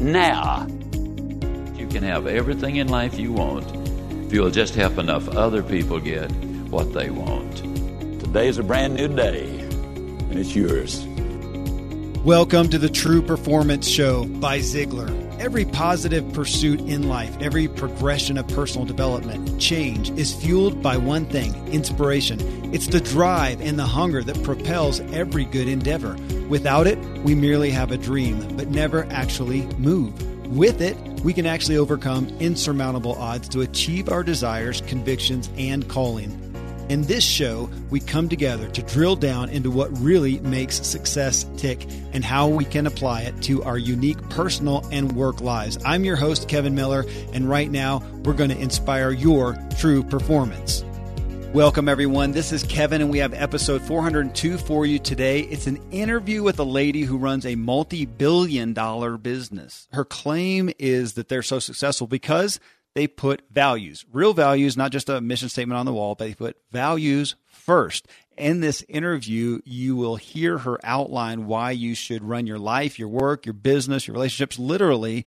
now. You can have everything in life you want if you'll just help enough other people get what they want. Today is a brand new day, and it's yours. Welcome to the True Performance Show by Ziglar. Every positive pursuit in life, every progression of personal development, change is fueled by one thing inspiration. It's the drive and the hunger that propels every good endeavor. Without it, we merely have a dream, but never actually move. With it, we can actually overcome insurmountable odds to achieve our desires, convictions, and calling. In this show, we come together to drill down into what really makes success tick and how we can apply it to our unique personal and work lives. I'm your host, Kevin Miller, and right now we're going to inspire your true performance. Welcome, everyone. This is Kevin, and we have episode 402 for you today. It's an interview with a lady who runs a multi billion dollar business. Her claim is that they're so successful because they put values, real values, not just a mission statement on the wall, but they put values first. In this interview, you will hear her outline why you should run your life, your work, your business, your relationships literally.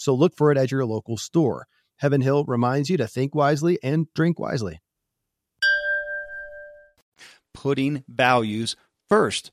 So look for it at your local store. Heaven Hill reminds you to think wisely and drink wisely. Putting values first.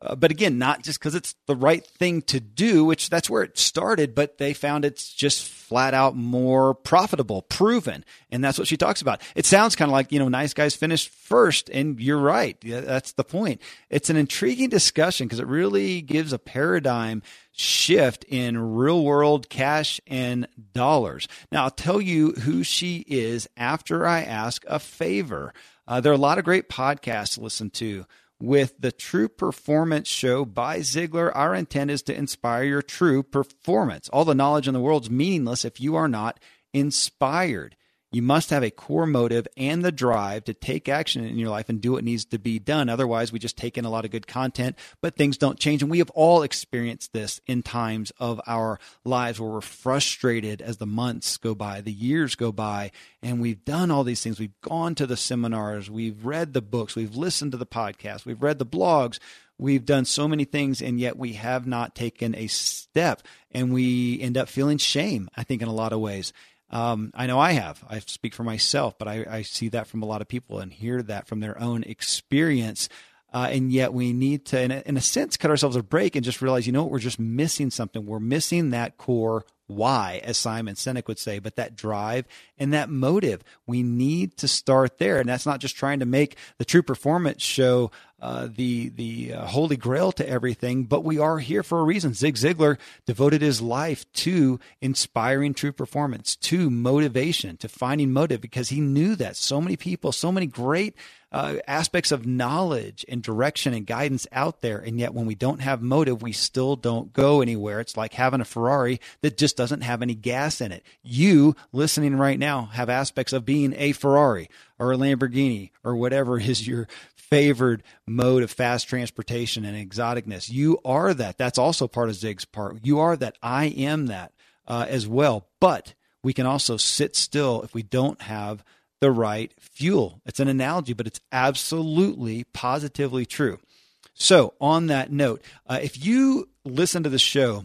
Uh, but again, not just because it's the right thing to do, which that's where it started, but they found it's just flat out more profitable, proven. And that's what she talks about. It sounds kind of like, you know, nice guys finished first. And you're right. Yeah, that's the point. It's an intriguing discussion because it really gives a paradigm shift in real world cash and dollars. Now, I'll tell you who she is after I ask a favor. Uh, there are a lot of great podcasts to listen to with the True Performance Show by Ziglar. Our intent is to inspire your true performance. All the knowledge in the world is meaningless if you are not inspired. You must have a core motive and the drive to take action in your life and do what needs to be done. Otherwise, we just take in a lot of good content, but things don't change. And we have all experienced this in times of our lives where we're frustrated as the months go by, the years go by, and we've done all these things. We've gone to the seminars, we've read the books, we've listened to the podcast, we've read the blogs, We've done so many things, and yet we have not taken a step, and we end up feeling shame, I think, in a lot of ways. Um, I know I have. I speak for myself, but I, I, see that from a lot of people and hear that from their own experience. Uh, and yet we need to, in a, in a sense, cut ourselves a break and just realize, you know what, we're just missing something. We're missing that core why, as Simon Sinek would say, but that drive and that motive. We need to start there. And that's not just trying to make the true performance show uh, the the uh, holy grail to everything, but we are here for a reason. Zig Ziglar devoted his life to inspiring true performance, to motivation, to finding motive, because he knew that so many people, so many great uh, aspects of knowledge and direction and guidance out there. And yet, when we don't have motive, we still don't go anywhere. It's like having a Ferrari that just doesn't have any gas in it. You listening right now have aspects of being a Ferrari or a Lamborghini or whatever is your favored mode of fast transportation and exoticness. You are that. That's also part of Zig's part. You are that. I am that uh, as well. But we can also sit still if we don't have the right fuel. It's an analogy, but it's absolutely positively true. So, on that note, uh, if you listen to the show,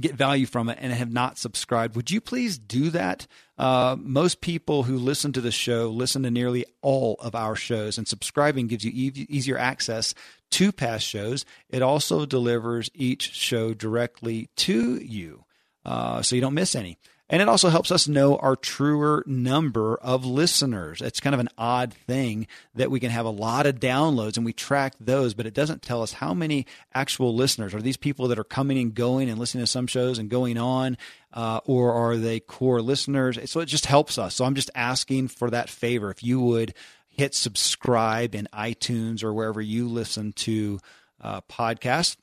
get value from it, and have not subscribed, would you please do that? Uh, most people who listen to the show listen to nearly all of our shows, and subscribing gives you e- easier access to past shows. It also delivers each show directly to you, uh, so you don't miss any. And it also helps us know our truer number of listeners. It's kind of an odd thing that we can have a lot of downloads and we track those, but it doesn't tell us how many actual listeners are these people that are coming and going and listening to some shows and going on, uh, or are they core listeners? So it just helps us. So I'm just asking for that favor. If you would hit subscribe in iTunes or wherever you listen to uh, podcasts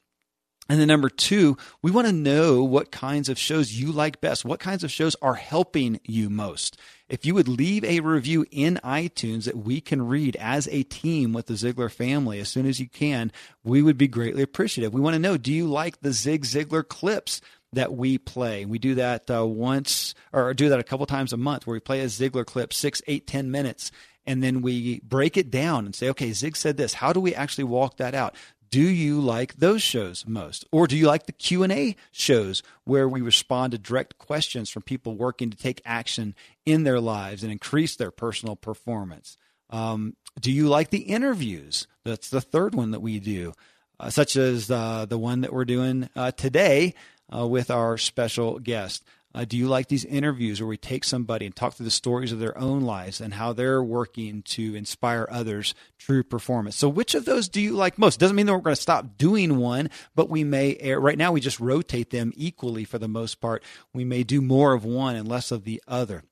and then number two, we want to know what kinds of shows you like best. What kinds of shows are helping you most? If you would leave a review in iTunes that we can read as a team with the Ziglar family as soon as you can, we would be greatly appreciative. We want to know, do you like the Zig Ziglar clips? that we play. We do that uh, once or do that a couple times a month where we play a Ziglar clip, six, eight, ten minutes, and then we break it down and say, okay, Zig said this. How do we actually walk that out? Do you like those shows most? Or do you like the q&a shows where we respond to direct questions from people working to take action in their lives and increase their personal performance? Um, do you like the interviews? That's the third one that we do uh, such as uh, the one that we're doing uh, today uh, with our special guest uh, do you like these interviews where we take somebody and talk through the stories of their own lives and how they're working to inspire others through performance? So, which of those do you like most? Doesn't mean that we're going to stop doing one, but we may, air, right now, we just rotate them equally for the most part. We may do more of one and less of the other.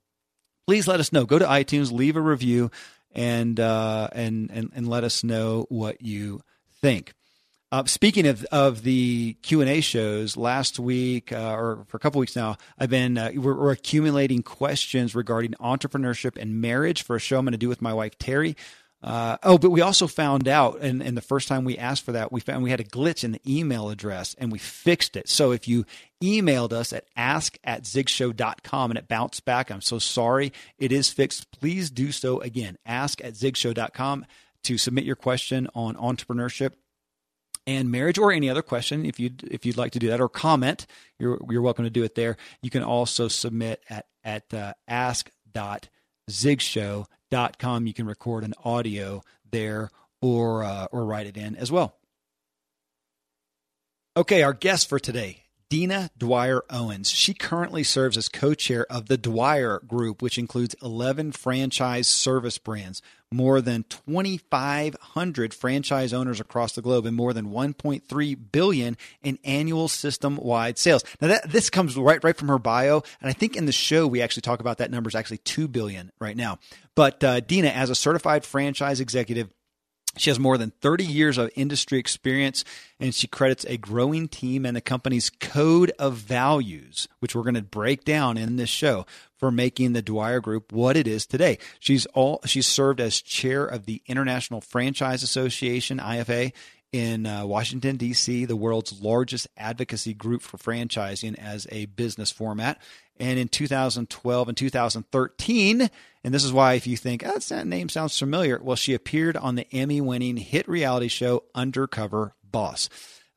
Please let us know. Go to iTunes, leave a review, and, uh, and, and, and let us know what you think. Uh, speaking of of the Q and A shows, last week uh, or for a couple weeks now, I've been uh, we're, we're, accumulating questions regarding entrepreneurship and marriage for a show I'm going to do with my wife Terry. Uh, oh, but we also found out, and, and the first time we asked for that, we found we had a glitch in the email address, and we fixed it. So if you emailed us at ask at zigshow.com and it bounced back, I'm so sorry. It is fixed. Please do so again. Ask at zigshow.com to submit your question on entrepreneurship and marriage or any other question if you'd if you'd like to do that or comment you're you're welcome to do it there. You can also submit at at uh, ask.zigshow.com you can record an audio there or uh, or write it in as well. Okay our guest for today Dina Dwyer Owens. She currently serves as co chair of the Dwyer Group, which includes 11 franchise service brands, more than 2,500 franchise owners across the globe, and more than 1.3 billion in annual system wide sales. Now, that, this comes right, right from her bio. And I think in the show, we actually talk about that number is actually 2 billion right now. But uh, Dina, as a certified franchise executive, she has more than 30 years of industry experience, and she credits a growing team and the company's code of values, which we're going to break down in this show, for making the Dwyer Group what it is today. She's all she's served as chair of the International Franchise Association (IFA) in uh, Washington D.C., the world's largest advocacy group for franchising as a business format. And in 2012 and 2013, and this is why if you think, oh, that name sounds familiar, well, she appeared on the Emmy winning hit reality show Undercover Boss.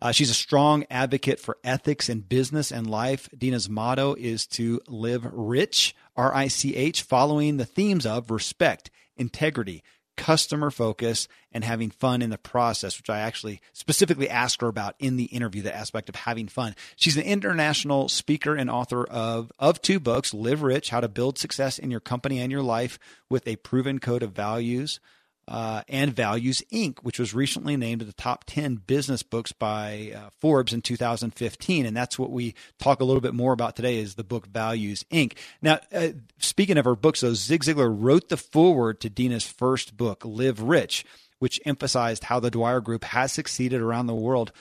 Uh, she's a strong advocate for ethics in business and life. Dina's motto is to live rich, R I C H, following the themes of respect, integrity, customer focus and having fun in the process, which I actually specifically asked her about in the interview, the aspect of having fun. She's an international speaker and author of, of two books, Live Rich, How to Build Success in Your Company and Your Life with a Proven Code of Values, uh, and Values Inc., which was recently named the top 10 business books by uh, Forbes in 2015. And that's what we talk a little bit more about today is the book Values Inc. Now, uh, speaking of her books, though, Zig Ziglar wrote the foreword to Dina's first book, Live Rich, which emphasized how the Dwyer Group has succeeded around the world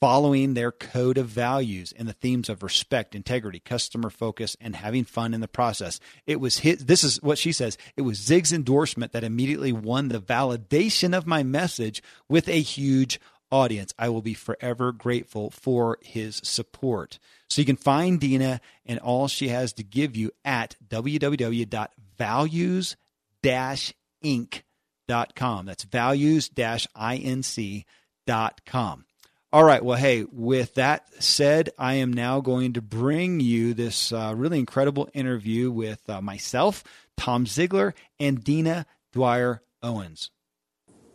following their code of values and the themes of respect, integrity, customer focus, and having fun in the process. It was his, this is what she says. It was Zig's endorsement that immediately won the validation of my message with a huge audience, I will be forever grateful for his support. So you can find Dina and all she has to give you at www.values-inc.com. That's values-inc.com. All right. Well, hey, with that said, I am now going to bring you this uh, really incredible interview with uh, myself, Tom Ziglar, and Dina Dwyer Owens.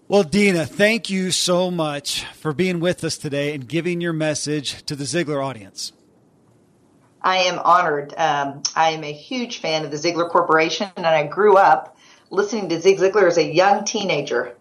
Well, Dina, thank you so much for being with us today and giving your message to the Ziglar audience. I am honored. Um, I am a huge fan of the Ziglar Corporation, and I grew up listening to Zig Ziglar as a young teenager.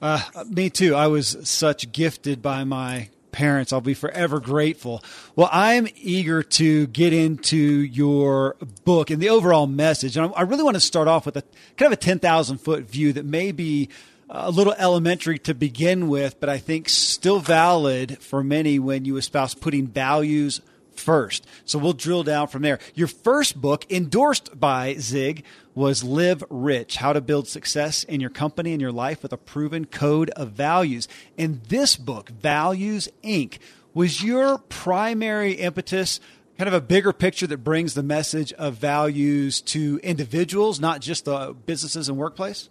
Uh, me too. I was such gifted by my parents. I'll be forever grateful. Well, I'm eager to get into your book and the overall message. And I really want to start off with a kind of a 10,000 foot view that may be a little elementary to begin with, but I think still valid for many when you espouse putting values first. So we'll drill down from there. Your first book, endorsed by Zig, was Live Rich How to Build Success in Your Company and Your Life with a Proven Code of Values. And this book, Values Inc., was your primary impetus kind of a bigger picture that brings the message of values to individuals, not just the businesses and workplace?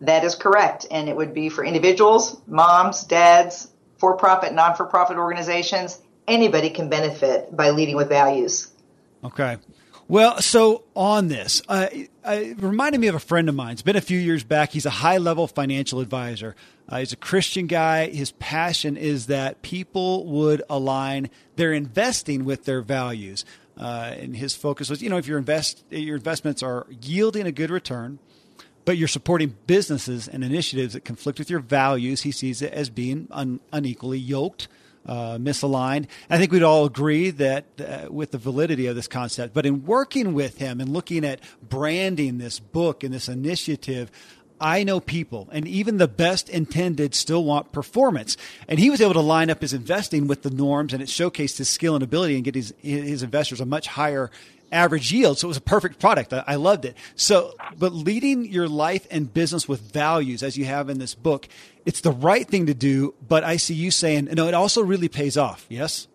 That is correct. And it would be for individuals, moms, dads, for profit, non for profit organizations. Anybody can benefit by leading with values. Okay. Well, so on this, uh, it reminded me of a friend of mine. It's been a few years back. He's a high level financial advisor. Uh, he's a Christian guy. His passion is that people would align their investing with their values. Uh, and his focus was, you know, if your invest your investments are yielding a good return, but you're supporting businesses and initiatives that conflict with your values. He sees it as being un- unequally yoked, uh, misaligned. I think we'd all agree that uh, with the validity of this concept. But in working with him and looking at branding this book and this initiative, I know people, and even the best intended still want performance. And he was able to line up his investing with the norms, and it showcased his skill and ability and get his, his investors a much higher average yield. So it was a perfect product. I, I, loved it. So, but leading your life and business with values, as you have in this book, it's the right thing to do. But I see you saying, no, it also really pays off. Yes?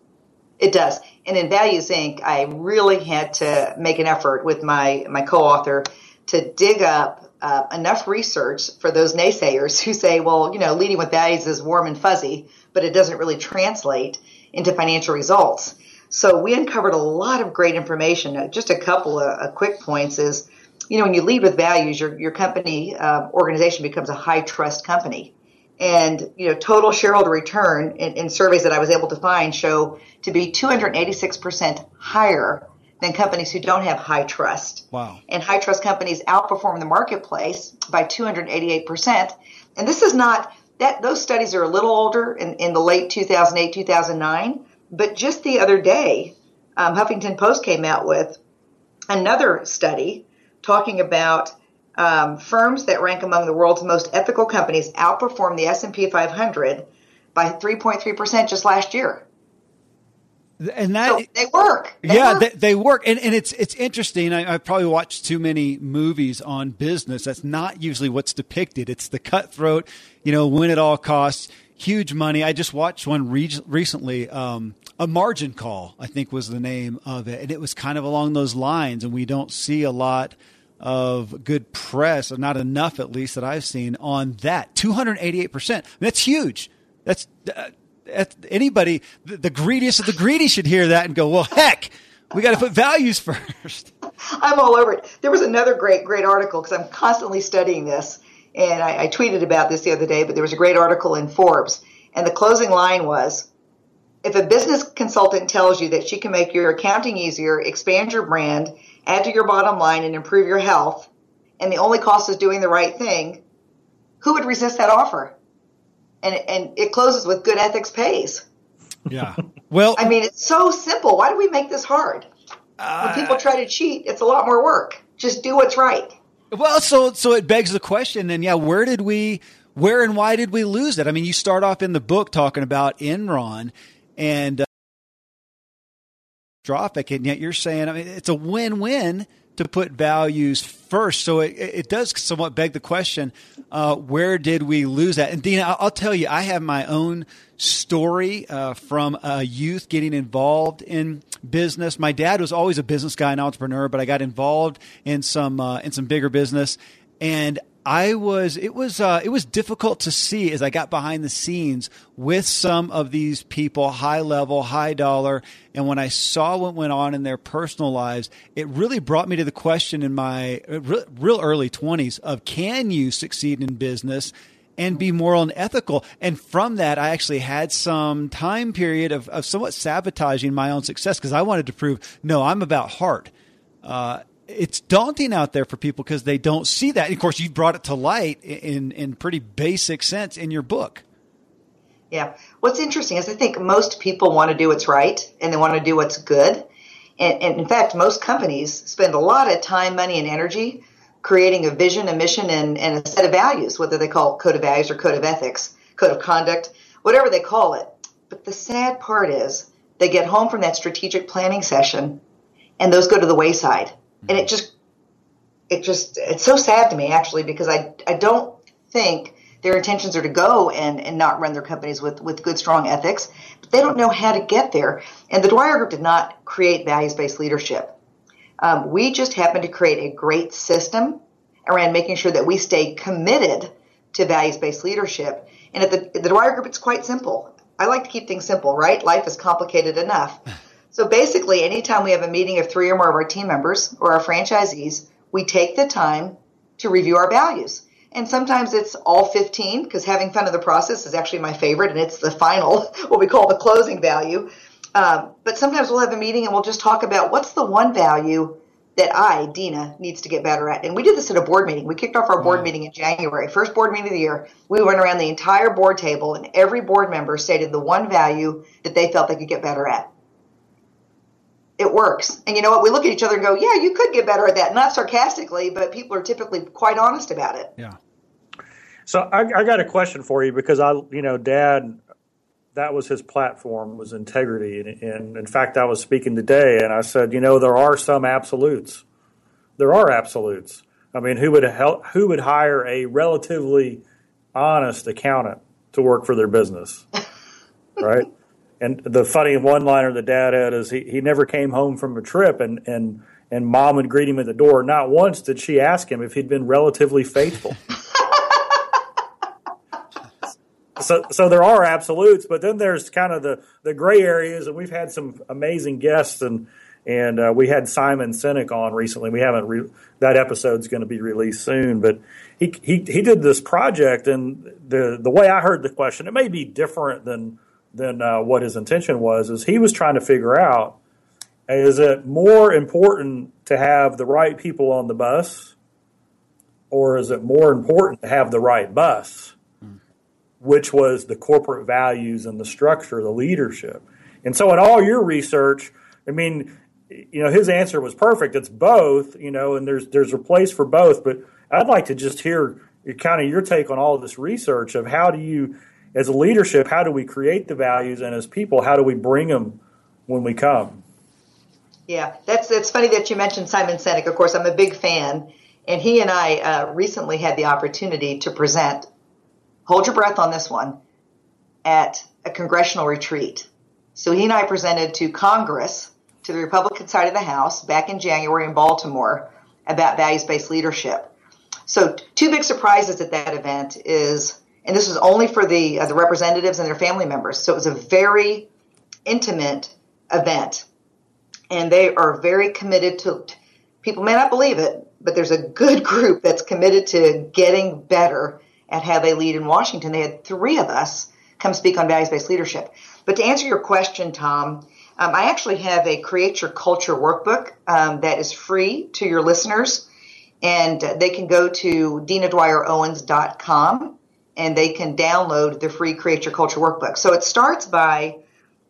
It does. And in Values Inc., I really had to make an effort with my, my co author to dig up uh, enough research for those naysayers who say, well, you know, leading with values is warm and fuzzy, but it doesn't really translate into financial results. So we uncovered a lot of great information. Uh, just a couple of uh, quick points is, you know, when you lead with values, your, your company uh, organization becomes a high trust company. And, you know, total shareholder return in, in surveys that I was able to find show to be 286% higher than companies who don't have high trust. Wow. And high trust companies outperform the marketplace by 288%. And this is not that those studies are a little older in, in the late 2008, 2009 but just the other day, um, Huffington Post came out with another study talking about um, firms that rank among the world's most ethical companies outperformed the S&P 500 by 3.3% just last year. And that so they work. They yeah, work. They, they, work, and and it's it's interesting. I, I probably watched too many movies on business. That's not usually what's depicted. It's the cutthroat, you know, win at all costs huge money. I just watched one re- recently. Um, a margin call, I think, was the name of it, and it was kind of along those lines. And we don't see a lot of good press, or not enough at least that I've seen on that. Two hundred eighty-eight percent. That's huge. That's, uh, that's anybody. The, the greediest of the greedy should hear that and go, "Well, heck." We got to put values first. I'm all over it. There was another great, great article because I'm constantly studying this and I, I tweeted about this the other day, but there was a great article in Forbes. And the closing line was, if a business consultant tells you that she can make your accounting easier, expand your brand, add to your bottom line, and improve your health, and the only cost is doing the right thing, who would resist that offer? And, and it closes with good ethics pays. Yeah. Well, I mean, it's so simple. Why do we make this hard? Uh, when people try to cheat, it's a lot more work. Just do what's right. Well, so so it begs the question, and yeah, where did we, where and why did we lose it? I mean, you start off in the book talking about Enron and uh, and yet you're saying, I mean, it's a win-win to put values first. So it, it does somewhat beg the question uh, where did we lose that? And Dina, I'll, I'll tell you, I have my own story uh, from a youth getting involved in business. My dad was always a business guy, and entrepreneur, but I got involved in some uh, in some bigger business, and I was it was uh, it was difficult to see as I got behind the scenes with some of these people, high level, high dollar, and when I saw what went on in their personal lives, it really brought me to the question in my uh, real early twenties of can you succeed in business and be moral and ethical. And from that, I actually had some time period of, of somewhat sabotaging my own success because I wanted to prove, no, I'm about heart. Uh, it's daunting out there for people because they don't see that. And of course, you brought it to light in in pretty basic sense in your book. Yeah. What's interesting is I think most people want to do what's right and they want to do what's good. And, and, in fact, most companies spend a lot of time, money, and energy creating a vision, a mission, and, and a set of values, whether they call it code of values or code of ethics, code of conduct, whatever they call it. But the sad part is they get home from that strategic planning session and those go to the wayside and it just it just it's so sad to me actually because I I don't think their intentions are to go and, and not run their companies with, with good, strong ethics, but they don't know how to get there. And the Dwyer Group did not create values based leadership. Um, we just happened to create a great system around making sure that we stay committed to values based leadership. And at the, the Dwyer Group, it's quite simple. I like to keep things simple, right? Life is complicated enough. So basically, anytime we have a meeting of three or more of our team members or our franchisees, we take the time to review our values. And sometimes it's all 15 because having fun in the process is actually my favorite and it's the final, what we call the closing value. Um, but sometimes we'll have a meeting and we'll just talk about what's the one value that I, Dina, needs to get better at. And we did this at a board meeting. We kicked off our board meeting in January, first board meeting of the year. We went around the entire board table and every board member stated the one value that they felt they could get better at it works. And you know what? We look at each other and go, yeah, you could get better at that. Not sarcastically, but people are typically quite honest about it. Yeah. So I, I got a question for you because I, you know, Dad, that was his platform was integrity, and, and in fact, I was speaking today, and I said, you know, there are some absolutes. There are absolutes. I mean, who would help, who would hire a relatively honest accountant to work for their business, right? And the funny one liner the dad had is he, he never came home from a trip and, and and mom would greet him at the door. Not once did she ask him if he'd been relatively faithful. so so there are absolutes, but then there's kind of the, the gray areas, and we've had some amazing guests and and uh, we had Simon Sinek on recently. We haven't re- that episode's going to be released soon, but he, he he did this project, and the the way I heard the question, it may be different than than uh, what his intention was. Is he was trying to figure out is it more important to have the right people on the bus, or is it more important to have the right bus, mm. which was the corporate values and the structure, the leadership. And so, in all your research, I mean, you know, his answer was perfect. It's both, you know, and there's there's a place for both. But I'd like to just hear kind of your take on all of this research of how do you as a leadership, how do we create the values, and as people, how do we bring them when we come? Yeah, that's that's funny that you mentioned Simon Sinek. Of course, I'm a big fan, and he and I uh, recently had the opportunity to present. Hold your breath on this one at a congressional retreat. So he and I presented to Congress, to the Republican side of the House, back in January in Baltimore about values-based leadership. So two big surprises at that event is and this was only for the uh, the representatives and their family members. So it was a very intimate event, and they are very committed to. People may not believe it, but there's a good group that's committed to getting better at how they lead in Washington. They had three of us come speak on values based leadership. But to answer your question, Tom, um, I actually have a Create Your Culture workbook um, that is free to your listeners, and they can go to dinadwyerowens.com and they can download the free Create Your Culture workbook. So it starts by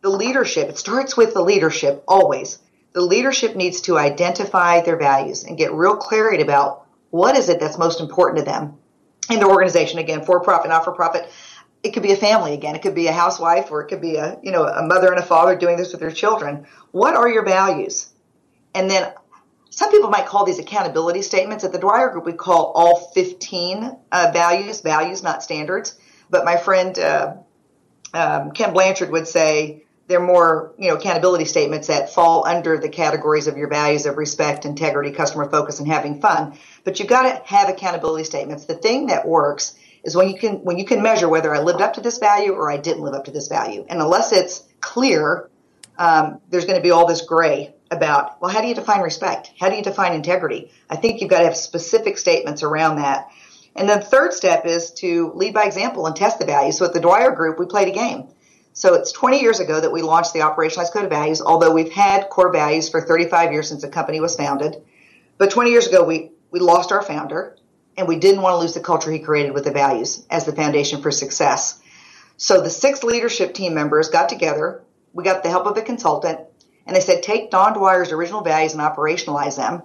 the leadership. It starts with the leadership always. The leadership needs to identify their values and get real clarity about what is it that's most important to them in their organization. Again, for profit, not for profit. It could be a family again. It could be a housewife or it could be a, you know, a mother and a father doing this with their children. What are your values? And then some people might call these accountability statements. At the Dwyer Group, we call all 15 uh, values values, not standards. But my friend uh, um, Ken Blanchard would say they're more, you know, accountability statements that fall under the categories of your values of respect, integrity, customer focus, and having fun. But you've got to have accountability statements. The thing that works is when you can when you can measure whether I lived up to this value or I didn't live up to this value. And unless it's clear, um, there's going to be all this gray about well, how do you define respect? How do you define integrity? I think you've got to have specific statements around that. And then the third step is to lead by example and test the values. So at the Dwyer Group, we played a game. So it's 20 years ago that we launched the Operationalized Code of Values, although we've had core values for 35 years since the company was founded. But 20 years ago, we, we lost our founder and we didn't want to lose the culture he created with the values as the foundation for success. So the six leadership team members got together. We got the help of a consultant and they said, take Don Dwyer's original values and operationalize them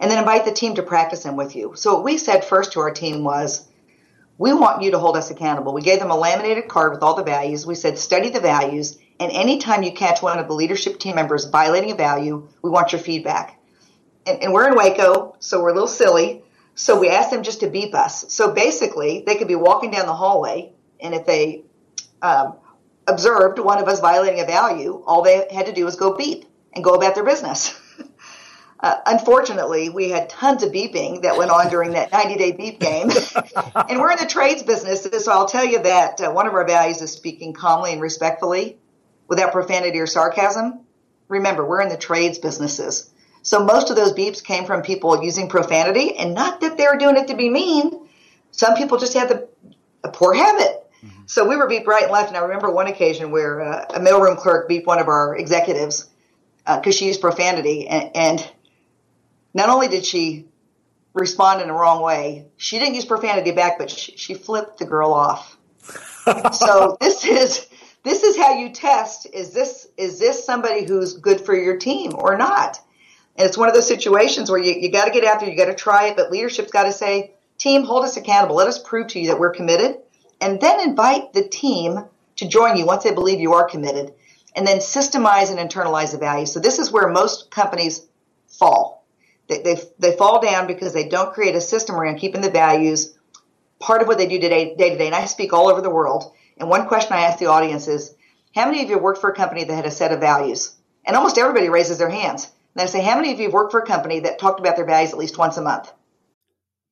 and then invite the team to practice them with you. So what we said first to our team was, we want you to hold us accountable. We gave them a laminated card with all the values. We said, study the values. And anytime you catch one of the leadership team members violating a value, we want your feedback. And, and we're in Waco, so we're a little silly. So we asked them just to beep us. So basically, they could be walking down the hallway, and if they um, observed one of us violating a value, all they had to do was go beep and go about their business. Uh, unfortunately, we had tons of beeping that went on during that 90 day beep game. and we're in the trades business, so I'll tell you that uh, one of our values is speaking calmly and respectfully without profanity or sarcasm. Remember, we're in the trades businesses. So most of those beeps came from people using profanity, and not that they were doing it to be mean. Some people just had the, a poor habit. Mm-hmm. So we were beeped right and left. And I remember one occasion where uh, a mailroom clerk beeped one of our executives because uh, she used profanity, and, and not only did she respond in the wrong way, she didn't use profanity back, but she, she flipped the girl off. so this is this is how you test is this is this somebody who's good for your team or not? And it's one of those situations where you, you got to get there, you got to try it, but leadership's got to say, team, hold us accountable. Let us prove to you that we're committed. And then invite the team to join you once they believe you are committed. And then systemize and internalize the value. So this is where most companies fall they, they, they fall down because they don't create a system around keeping the values part of what they do today, day to day. And I speak all over the world. And one question I ask the audience is, how many of you worked for a company that had a set of values? And almost everybody raises their hands. And I say, how many of you have worked for a company that talked about their values at least once a month?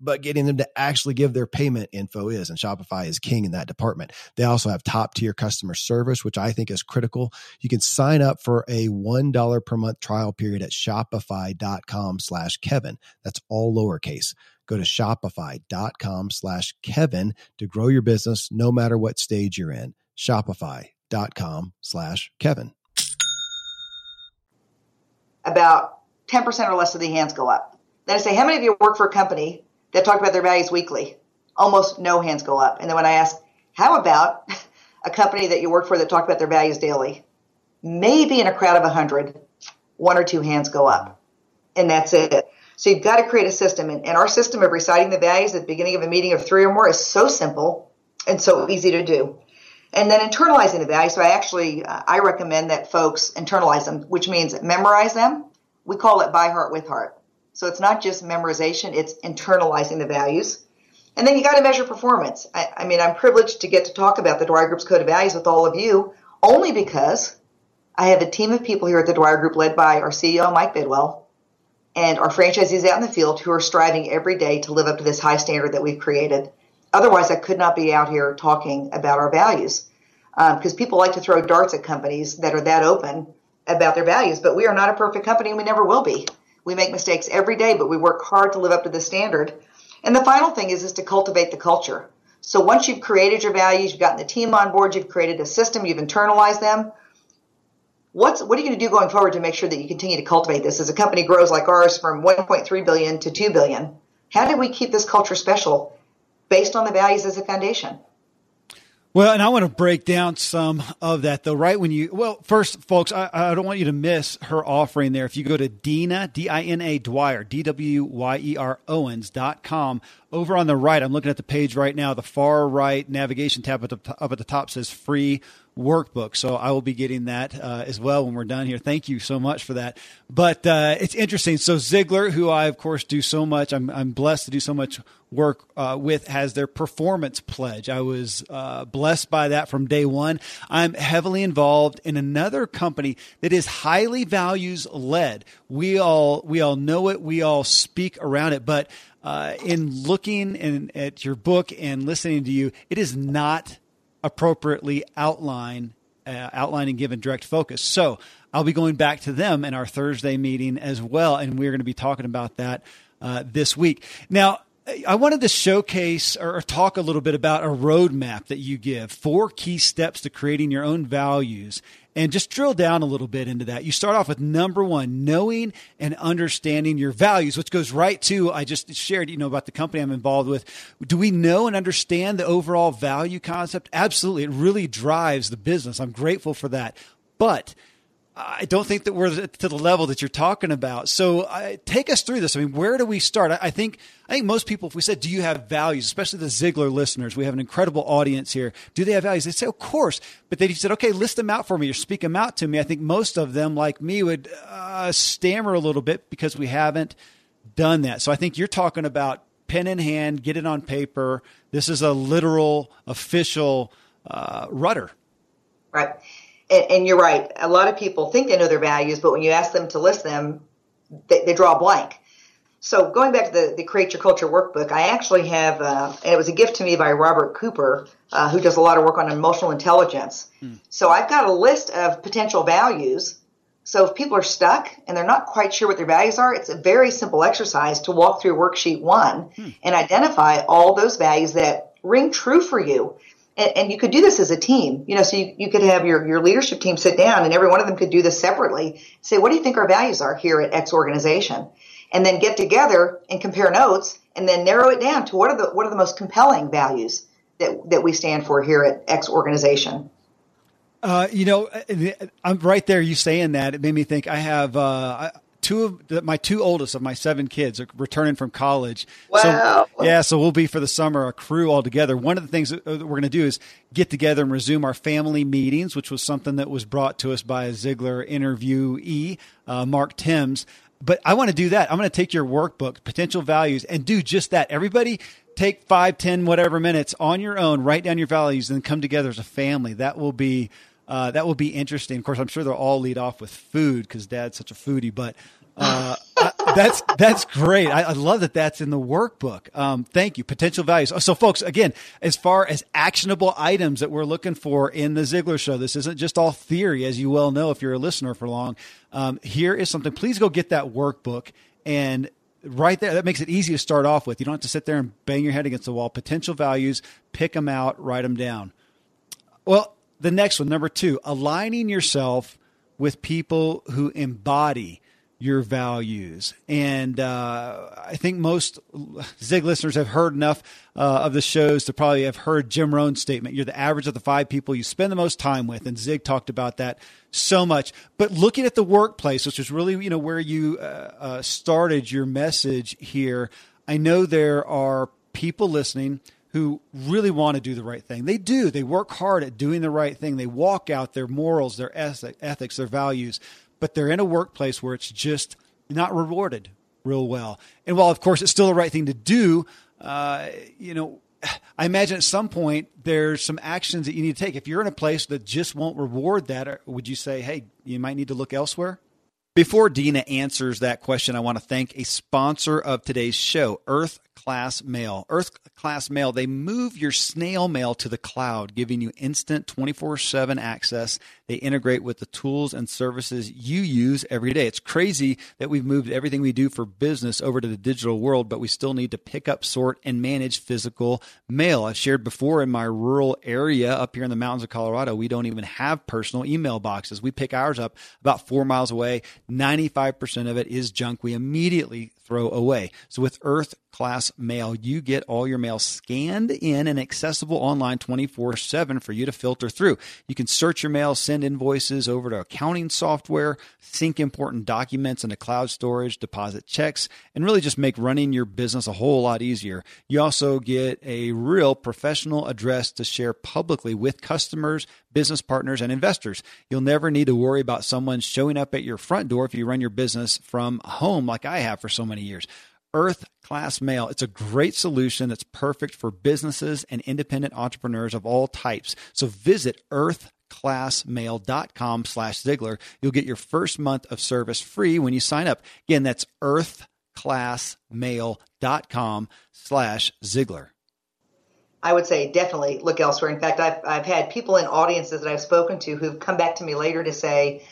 but getting them to actually give their payment info is. And Shopify is king in that department. They also have top tier customer service, which I think is critical. You can sign up for a $1 per month trial period at shopify.com slash Kevin. That's all lowercase. Go to shopify.com slash Kevin to grow your business no matter what stage you're in. Shopify.com slash Kevin. About 10% or less of the hands go up. Then I say, how many of you work for a company that talk about their values weekly. Almost no hands go up. And then when I ask, how about a company that you work for that talk about their values daily? Maybe in a crowd of 100, one or two hands go up. And that's it. So you've got to create a system. And, and our system of reciting the values at the beginning of a meeting of three or more is so simple and so easy to do. And then internalizing the values. So I actually, uh, I recommend that folks internalize them, which means memorize them. We call it by heart with heart. So it's not just memorization, it's internalizing the values. And then you got to measure performance. I, I, mean, I'm privileged to get to talk about the Dwyer Group's Code of Values with all of you only because I have a team of people here at the Dwyer Group led by our CEO, Mike Bidwell, and our franchisees out in the field who are striving every day to live up to this high standard that we've created. Otherwise, I could not be out here talking about our values because um, people like to throw darts at companies that are that open about their values, but we are not a perfect company and we never will be. We make mistakes every day, but we work hard to live up to the standard. And the final thing is, is to cultivate the culture. So once you've created your values, you've gotten the team on board, you've created a system, you've internalized them. What's, what are you going to do going forward to make sure that you continue to cultivate this as a company grows like ours from 1.3 billion to 2 billion? How do we keep this culture special based on the values as a foundation? Well, and I want to break down some of that though, right? When you, well, first, folks, I, I don't want you to miss her offering there. If you go to Dina, D I N A Dwyer, D W Y E R Owens.com, over on the right, I'm looking at the page right now, the far right navigation tab up at the top says free workbook. So I will be getting that uh, as well when we're done here. Thank you so much for that. But uh, it's interesting. So Ziglar, who I of course do so much, I'm, I'm blessed to do so much work uh, with, has their performance pledge. I was uh, blessed by that from day one. I'm heavily involved in another company that is highly values led. We all we all know it. We all speak around it, but. Uh, in looking in, at your book and listening to you, it is not appropriately outline uh, outline and given direct focus. So I'll be going back to them in our Thursday meeting as well, and we're going to be talking about that uh, this week. Now, I wanted to showcase or talk a little bit about a roadmap that you give, four key steps to creating your own values and just drill down a little bit into that. You start off with number one, knowing and understanding your values, which goes right to, I just shared, you know, about the company I'm involved with. Do we know and understand the overall value concept? Absolutely. It really drives the business. I'm grateful for that. But I don't think that we're to the level that you're talking about. So uh, take us through this. I mean, where do we start? I, I, think I think most people, if we said, "Do you have values?" Especially the Ziglar listeners, we have an incredible audience here. Do they have values? They say, "Of course." But then you said, "Okay, list them out for me or speak them out to me." I think most of them, like me, would uh, stammer a little bit because we haven't done that. So I think you're talking about pen in hand, get it on paper. This is a literal, official uh, rudder. Right and, and, you're right. A lot of people think they know their values, but when you ask them to list them, they, they draw a blank. So going back to the, the Create Your Culture workbook, I actually have, uh, and it was a gift to me by Robert Cooper, uh, who does a lot of work on emotional intelligence. Hmm. So I've got a list of potential values. So if people are stuck and they're not quite sure what their values are, it's a very simple exercise to walk through worksheet one hmm. and identify all those values that ring true for you. And, and, you could do this as a team, you know, so you, you could have your, your leadership team sit down and every one of them could do this separately. Say, what do you think our values are here at X organization? and then get together and compare notes and then narrow it down to what are the what are the most compelling values that that we stand for here at X organization. Uh, you know, I'm right there. You saying that it made me think. I have uh, two of the, my two oldest of my seven kids are returning from college. Wow. So, yeah, so we'll be for the summer a crew all together. One of the things that we're going to do is get together and resume our family meetings, which was something that was brought to us by a Ziglar interviewee, uh, Mark Timms but I want to do that. I'm going to take your workbook, potential values, and do just that. Everybody take five, ten, whatever minutes on your own, write down your values, and then come together as a family. That will be uh, that will be interesting. Of course, I'm sure they'll all lead off with food because Dad's such a foodie. But uh, that's that's great. I, I, love that that's in the workbook. Um, thank you. Potential values. So, folks, again, as far as actionable items that we're looking for in the Ziglar Show, this isn't just all theory, as you well know if you're a listener for long. Um, here is something. Please go get that workbook and right there that makes it easy to start off with you don't have to sit there and bang your head against the wall potential values pick them out write them down well the next one number two aligning yourself with people who embody your values. And uh, I think most Zig listeners have heard enough uh, of the shows to probably have heard Jim Rohn's statement. You're the average of the five people you spend the most time with. And Zig talked about that so much. But looking at the workplace, which is really, you know, where you uh, uh started your message here, I know there are people listening who really want to do the right thing. They do. They work hard at doing the right thing. They walk out their morals, their ethics, their values but they're in a workplace where it's just not rewarded real well. And while, of course, it's still the right thing to do, uh, you know, I imagine at some point there's some actions that you need to take. If you're in a place that just won't reward that, would you say, hey, you might need to look elsewhere? Before Dina answers that question, I want to thank a sponsor of today's show, Earth Class Mail. Earth Class Mail, they move your snail mail to the cloud, giving you instant 24 7 access. They integrate with the tools and services you use every day. It's crazy that we've moved everything we do for business over to the digital world, but we still need to pick up, sort, and manage physical mail. I've shared before in my rural area up here in the mountains of Colorado, we don't even have personal email boxes. We pick ours up about four miles away. 95% of it is junk. We immediately throw away. So with Earth Class Mail, you get all your mail scanned in and accessible online 24 7 for you to filter through. You can search your mail, send invoices over to accounting software, sync important documents into cloud storage, deposit checks, and really just make running your business a whole lot easier. You also get a real professional address to share publicly with customers, business partners, and investors. You'll never need to worry about someone showing up at your front door if you run your business from home like I have for so many years. Earth Class Mail. It's a great solution that's perfect for businesses and independent entrepreneurs of all types. So visit earthclassmail.com slash Ziglar. You'll get your first month of service free when you sign up. Again, that's earthclassmail.com slash Ziglar. I would say definitely look elsewhere. In fact, I've, I've had people in audiences that I've spoken to who've come back to me later to say,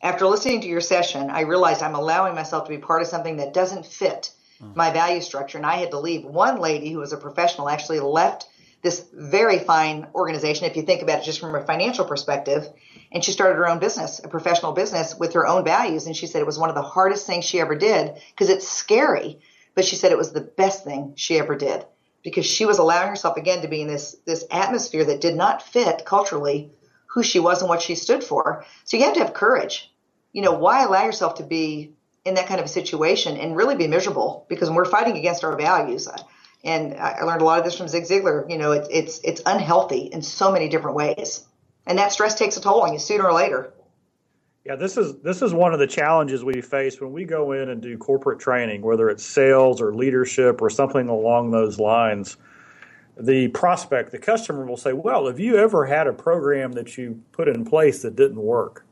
after listening to your session, I realized I'm allowing myself to be part of something that doesn't fit my value structure, and I had to leave. One lady who was a professional actually left this very fine organization, if you think about it just from a financial perspective, and she started her own business, a professional business with her own values. And she said it was one of the hardest things she ever did because it's scary, but she said it was the best thing she ever did because she was allowing herself again to be in this this atmosphere that did not fit culturally who she was and what she stood for. So you have to have courage. You know, why allow yourself to be in that kind of a situation and really be miserable? Because we're fighting against our values, and I learned a lot of this from Zig Ziglar. You know, it's it's it's unhealthy in so many different ways, and that stress takes a toll on you sooner or later. Yeah, this is this is one of the challenges we face when we go in and do corporate training, whether it's sales or leadership or something along those lines. The prospect, the customer will say, "Well, have you ever had a program that you put in place that didn't work?"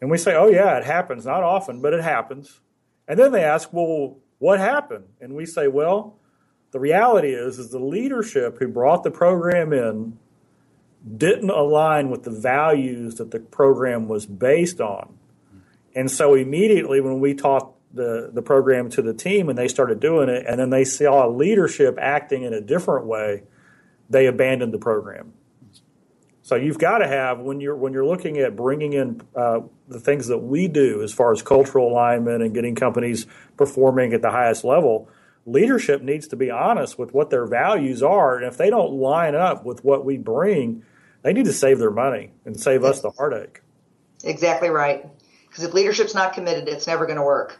And we say, "Oh yeah, it happens. Not often, but it happens." And then they ask, "Well, what happened? And we say, well, the reality is, is the leadership who brought the program in didn't align with the values that the program was based on. And so immediately when we taught the, the program to the team and they started doing it, and then they saw leadership acting in a different way, they abandoned the program. So you've got to have when you're when you're looking at bringing in uh, the things that we do as far as cultural alignment and getting companies performing at the highest level. Leadership needs to be honest with what their values are, and if they don't line up with what we bring, they need to save their money and save us the heartache. Exactly right. Because if leadership's not committed, it's never going to work.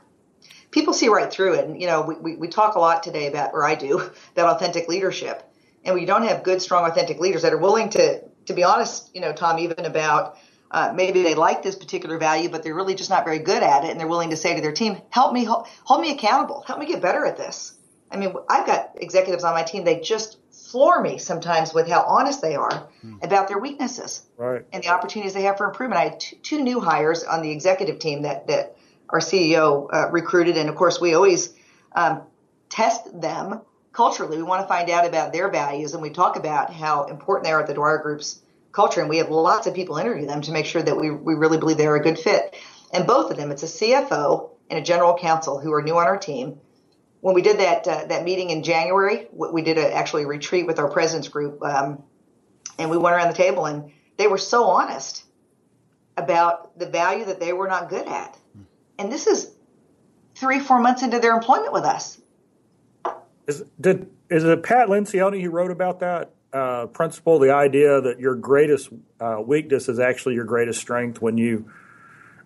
People see right through it. And, you know, we, we, we talk a lot today about, or I do, about authentic leadership. And we don't have good, strong, authentic leaders that are willing to, to be honest, you know, Tom, even about uh, maybe they like this particular value, but they're really just not very good at it. And they're willing to say to their team, help me, hold, hold me accountable. Help me get better at this. I mean, I've got executives on my team, they just floor me sometimes with how honest they are hmm. about their weaknesses right. and the opportunities they have for improvement. I had two, two new hires on the executive team that, that our CEO uh, recruited. And of course, we always um, test them culturally. We want to find out about their values and we talk about how important they are at the Dwyer Group's culture. And we have lots of people interview them to make sure that we, we really believe they're a good fit. And both of them, it's a CFO and a general counsel who are new on our team when we did that uh, that meeting in January, we did a, actually a retreat with our presidents group, um, and we went around the table, and they were so honest about the value that they were not good at. And this is three, four months into their employment with us. Is did is it Pat Lencioni who wrote about that uh, principle? The idea that your greatest uh, weakness is actually your greatest strength when you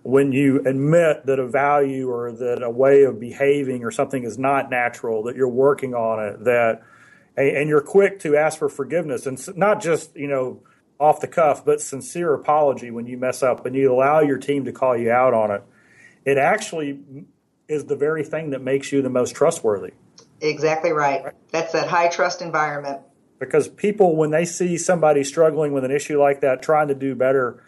when you admit that a value or that a way of behaving or something is not natural, that you're working on it, that and you're quick to ask for forgiveness and not just you know off the cuff, but sincere apology when you mess up and you allow your team to call you out on it. It actually is the very thing that makes you the most trustworthy. Exactly right. right. That's that high trust environment. Because people, when they see somebody struggling with an issue like that, trying to do better,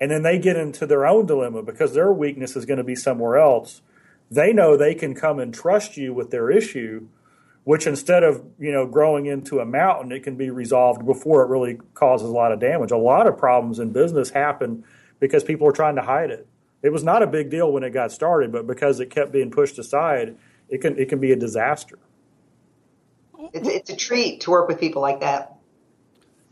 and then they get into their own dilemma because their weakness is going to be somewhere else. They know they can come and trust you with their issue, which instead of you know growing into a mountain, it can be resolved before it really causes a lot of damage. A lot of problems in business happen because people are trying to hide it. It was not a big deal when it got started, but because it kept being pushed aside, it can it can be a disaster. It's, it's a treat to work with people like that.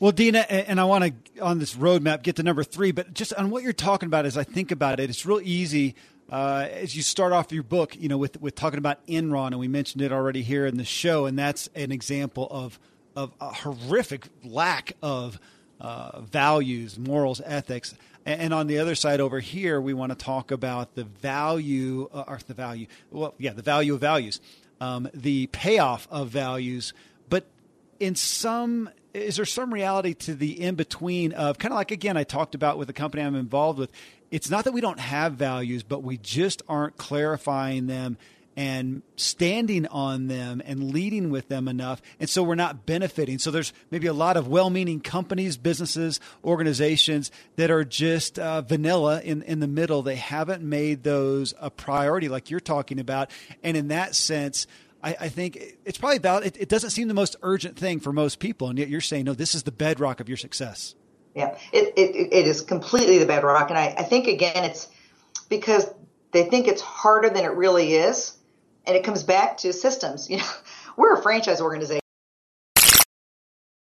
Well, Dina, and I want to on this roadmap get to number three, but just on what you're talking about, as I think about it, it's real easy uh, as you start off your book, you know, with with talking about Enron, and we mentioned it already here in the show, and that's an example of of a horrific lack of uh, values, morals, ethics. And, on the other side over here, we want to talk about the value, uh, or the value, well, yeah, the value of values, um, the payoff of values, but in some is there some reality to the in between of kind of like again I talked about with the company I'm involved with. It's not that we don't have values, but we just aren't clarifying them and standing on them and leading with them enough. And so we're not benefiting. So there's maybe a lot of well meaning companies, businesses, organizations that are just uh, vanilla in, in the middle. They haven't made those a priority like you're talking about. And in that sense, I, I think it's probably about it, it, doesn't seem the most urgent thing for most people, and yet you're saying no, this is the bedrock of your success. Yeah, it it, it is completely the bedrock, and I, I think again it's because they think it's harder than it really is, and it comes back to systems. You know, we're a franchise organization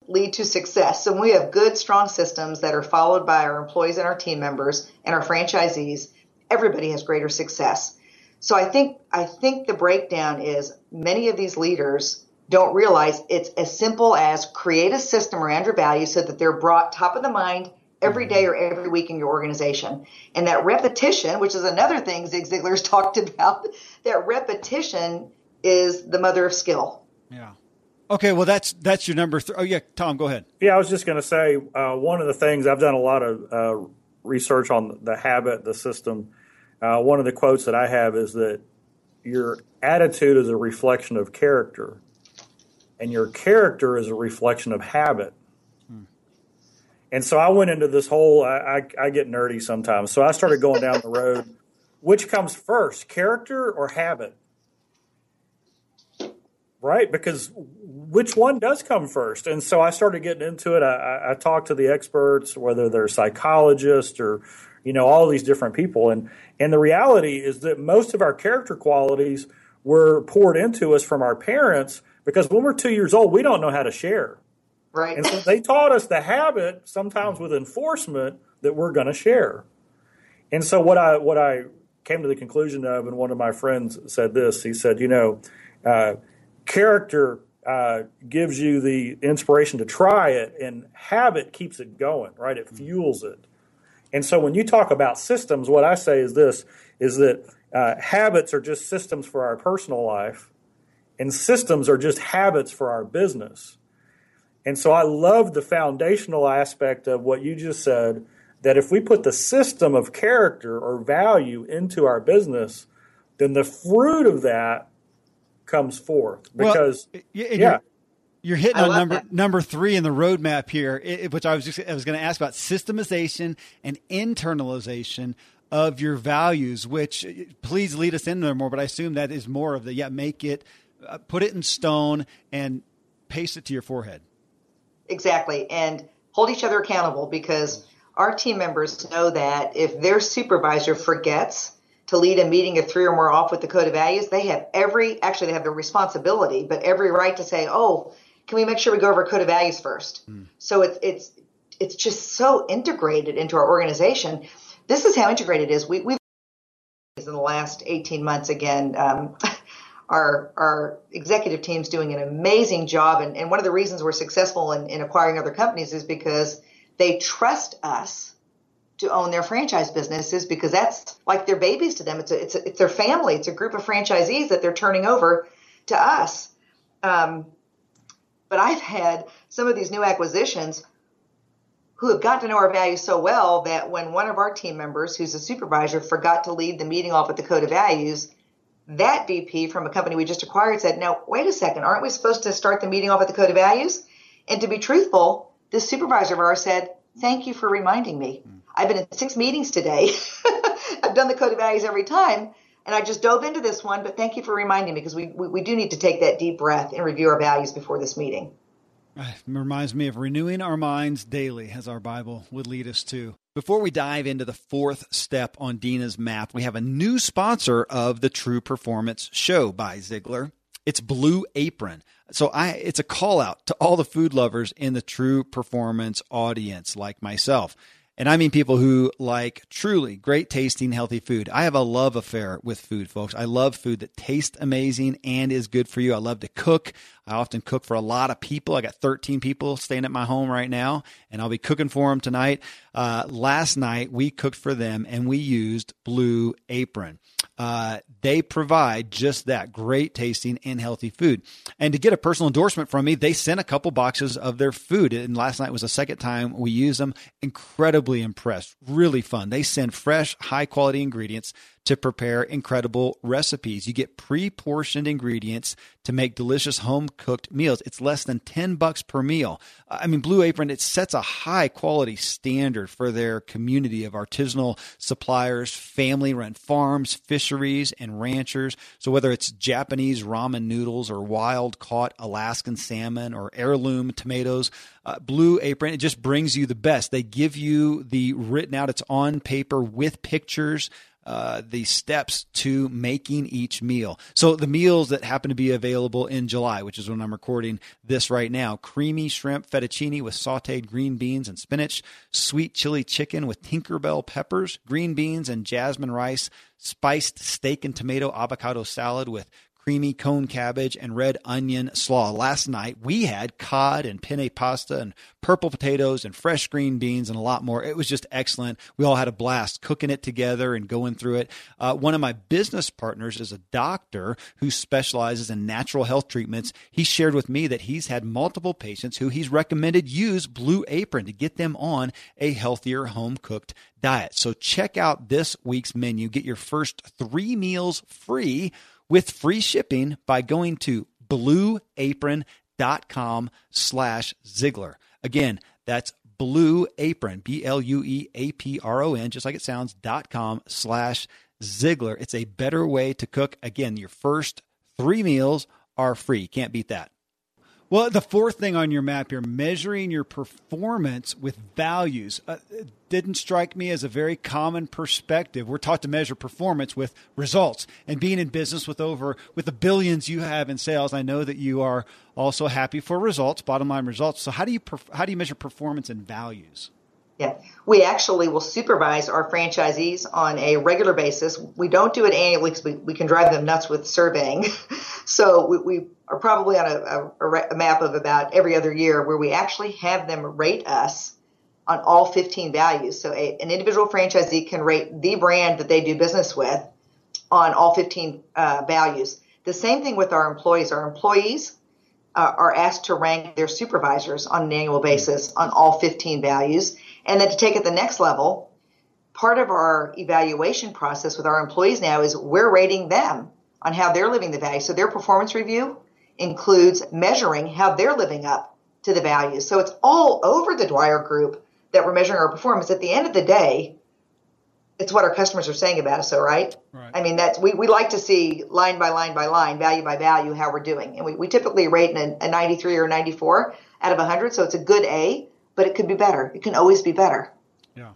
lead to success. So we have good, strong systems that are followed by our employees and our team members and our franchisees. Everybody has greater success. So I think I think the breakdown is many of these leaders don't realize it's as simple as create a system around your values so that they're brought top of the mind every day or every week in your organization. And that repetition, which is another thing Zig Ziglar's talked about, that repetition is the mother of skill. Yeah. Okay, well that's that's your number. Th- oh yeah, Tom, go ahead. Yeah, I was just going to say uh, one of the things I've done a lot of uh, research on the habit, the system, uh, one of the quotes that I have is that your attitude is a reflection of character, and your character is a reflection of habit. And so I went into this whole, I, I, I, get nerdy sometimes. So I started going down the road. Which comes first, character or habit? right? Because which one does come first? And so I started getting into it. I, I talked to the experts, whether they're psychologists or, you know, all these different people. And, and the reality is that most of our character qualities were poured into us from our parents because when we're two years old, we don't know how to share. Right. And so they taught us the habit, sometimes with enforcement, that we're going to share. And so what I what I came to the conclusion of, and one of my friends said this. He said, you know, uh, character uh, gives you the inspiration to try it, and habit keeps it going. Right? It fuels it. And so when you talk about systems, what I say is this: is that uh, habits are just systems for our personal life, and systems are just habits for our business. And so I love the foundational aspect of what you just said that if we put the system of character or value into our business, then the fruit of that comes forth. Because, well, yeah. You're, you're, hitting on number that. number three in the roadmap here, which I was just I was going to ask about systemization and internalization of your values. Which please lead us in there more, but I assume that is more of the yeah, make it, uh, put it in stone, and paste it to your forehead. Exactly. And hold each other accountable because our team members know that if their supervisor forgets to lead a meeting of three or more off with the code of values, they have every, actually, they have the responsibility, but every right to say, oh, can we make sure we go over code of values first? Mm. So it's, it's, it's just so integrated into our organization. This is how integrated it is. We, we've in the last 18 months again, um, our our executive team's doing an amazing job. And, and one of the reasons we're successful in, in acquiring other companies is because they trust us to own their franchise businesses because that's like their babies to them. It's a, it's a, it's their family. It's a group of franchisees that they're turning over to us. Um, but I've had some of these new acquisitions who have got to know our values so well that when one of our team members, who's a supervisor, forgot to lead the meeting off with the code of values, that VP from a company we just acquired said, "No, wait a second, aren't we supposed to start the meeting off with the code of values?" And to be truthful, this supervisor of ours said, "Thank you for reminding me. Mm. I've been in six meetings today. I've done the code of values every time." And I just dove into this one, but thank you for reminding me because we, we, we do need to take that deep breath and review our values before this meeting. It reminds me of renewing our minds daily, as our Bible would lead us to. Before we dive into the fourth step on Dina's map, we have a new sponsor of the True Performance Show by Ziglar. It's Blue Apron. So I it's a call out to all the food lovers in the True Performance audience like myself. And I mean people who like truly great tasting, healthy food. I have a love affair with food, folks. I love food that tastes amazing and is good for you. I love to cook. I often cook for a lot of people. I got 13 people staying at my home right now, and I'll be cooking for them tonight. Uh, last night, we cooked for them and we used Blue Apron. Uh, they provide just that great tasting and healthy food. And to get a personal endorsement from me, they sent a couple boxes of their food. And last night was the second time we used them. Incredibly impressed. Really fun. They send fresh, high quality ingredients to prepare incredible recipes. You get pre-portioned ingredients to make delicious home-cooked meals. It's less than 10 bucks per meal. I mean, Blue Apron, it sets a high quality standard for their community of artisanal suppliers, family-run farms, fisheries, and ranchers. So whether it's Japanese ramen noodles or wild-caught Alaskan salmon or heirloom tomatoes, uh, Blue Apron, it just brings you the best. They give you the written out, it's on paper with pictures uh, the steps to making each meal. So the meals that happen to be available in July, which is when I'm recording this right now, creamy shrimp fettuccine with sauteed green beans and spinach, sweet chili chicken with Tinkerbell peppers, green beans and jasmine rice, spiced steak and tomato avocado salad with creamy cone cabbage and red onion slaw. Last night we had cod and penne pasta and purple potatoes and fresh green beans and a lot more. It was just excellent. We all had a blast cooking it together and going through it. Uh, one of my business partners is a doctor who specializes in natural health treatments. He shared with me that he's had multiple patients who he's recommended use Blue Apron to get them on a healthier home cooked diet. So check out this week's menu. Get your first three meals free with free shipping by going to blueapron.com slash Ziglar. Again, that's Blue Apron, B L U E A P R O N, just like it sounds, dot com slash Ziglar. It's a better way to cook. Again, your first three meals are free. Can't beat that. Well, the fourth thing on your map here, measuring your performance with values, uh, didn't strike me as a very common perspective. We're taught to measure performance with results, and being in business with over with the billions you have in sales, I know that you are also happy for results, bottom line results. So, how do you how do you measure performance and values? Yeah, we actually will supervise our franchisees on a regular basis. We don't do it annually because we, we can drive them nuts with surveying. so we, we, are probably on a, a, a, map of about every other year where we actually have them rate us on all 15 values. So a, an individual franchisee can rate the brand that they do business with on all 15 uh, values. The same thing with our employees. Our employees uh, are asked to rank their supervisors on an annual basis on all 15 values and then to take it the next level, part of our evaluation process with our employees now is we're rating them on how they're living the value. So their performance review includes measuring how they're living up to the values. So it's all over the Dwyer Group that we're measuring our performance. At the end of the day, it's what our customers are saying about us, so right? right. I mean, that's we, we like to see line by line by line, value by value, how we're doing. And we, we typically rate a, a 93 or 94 out of 100, so it's a good A but it could be better. It can always be better. Yeah.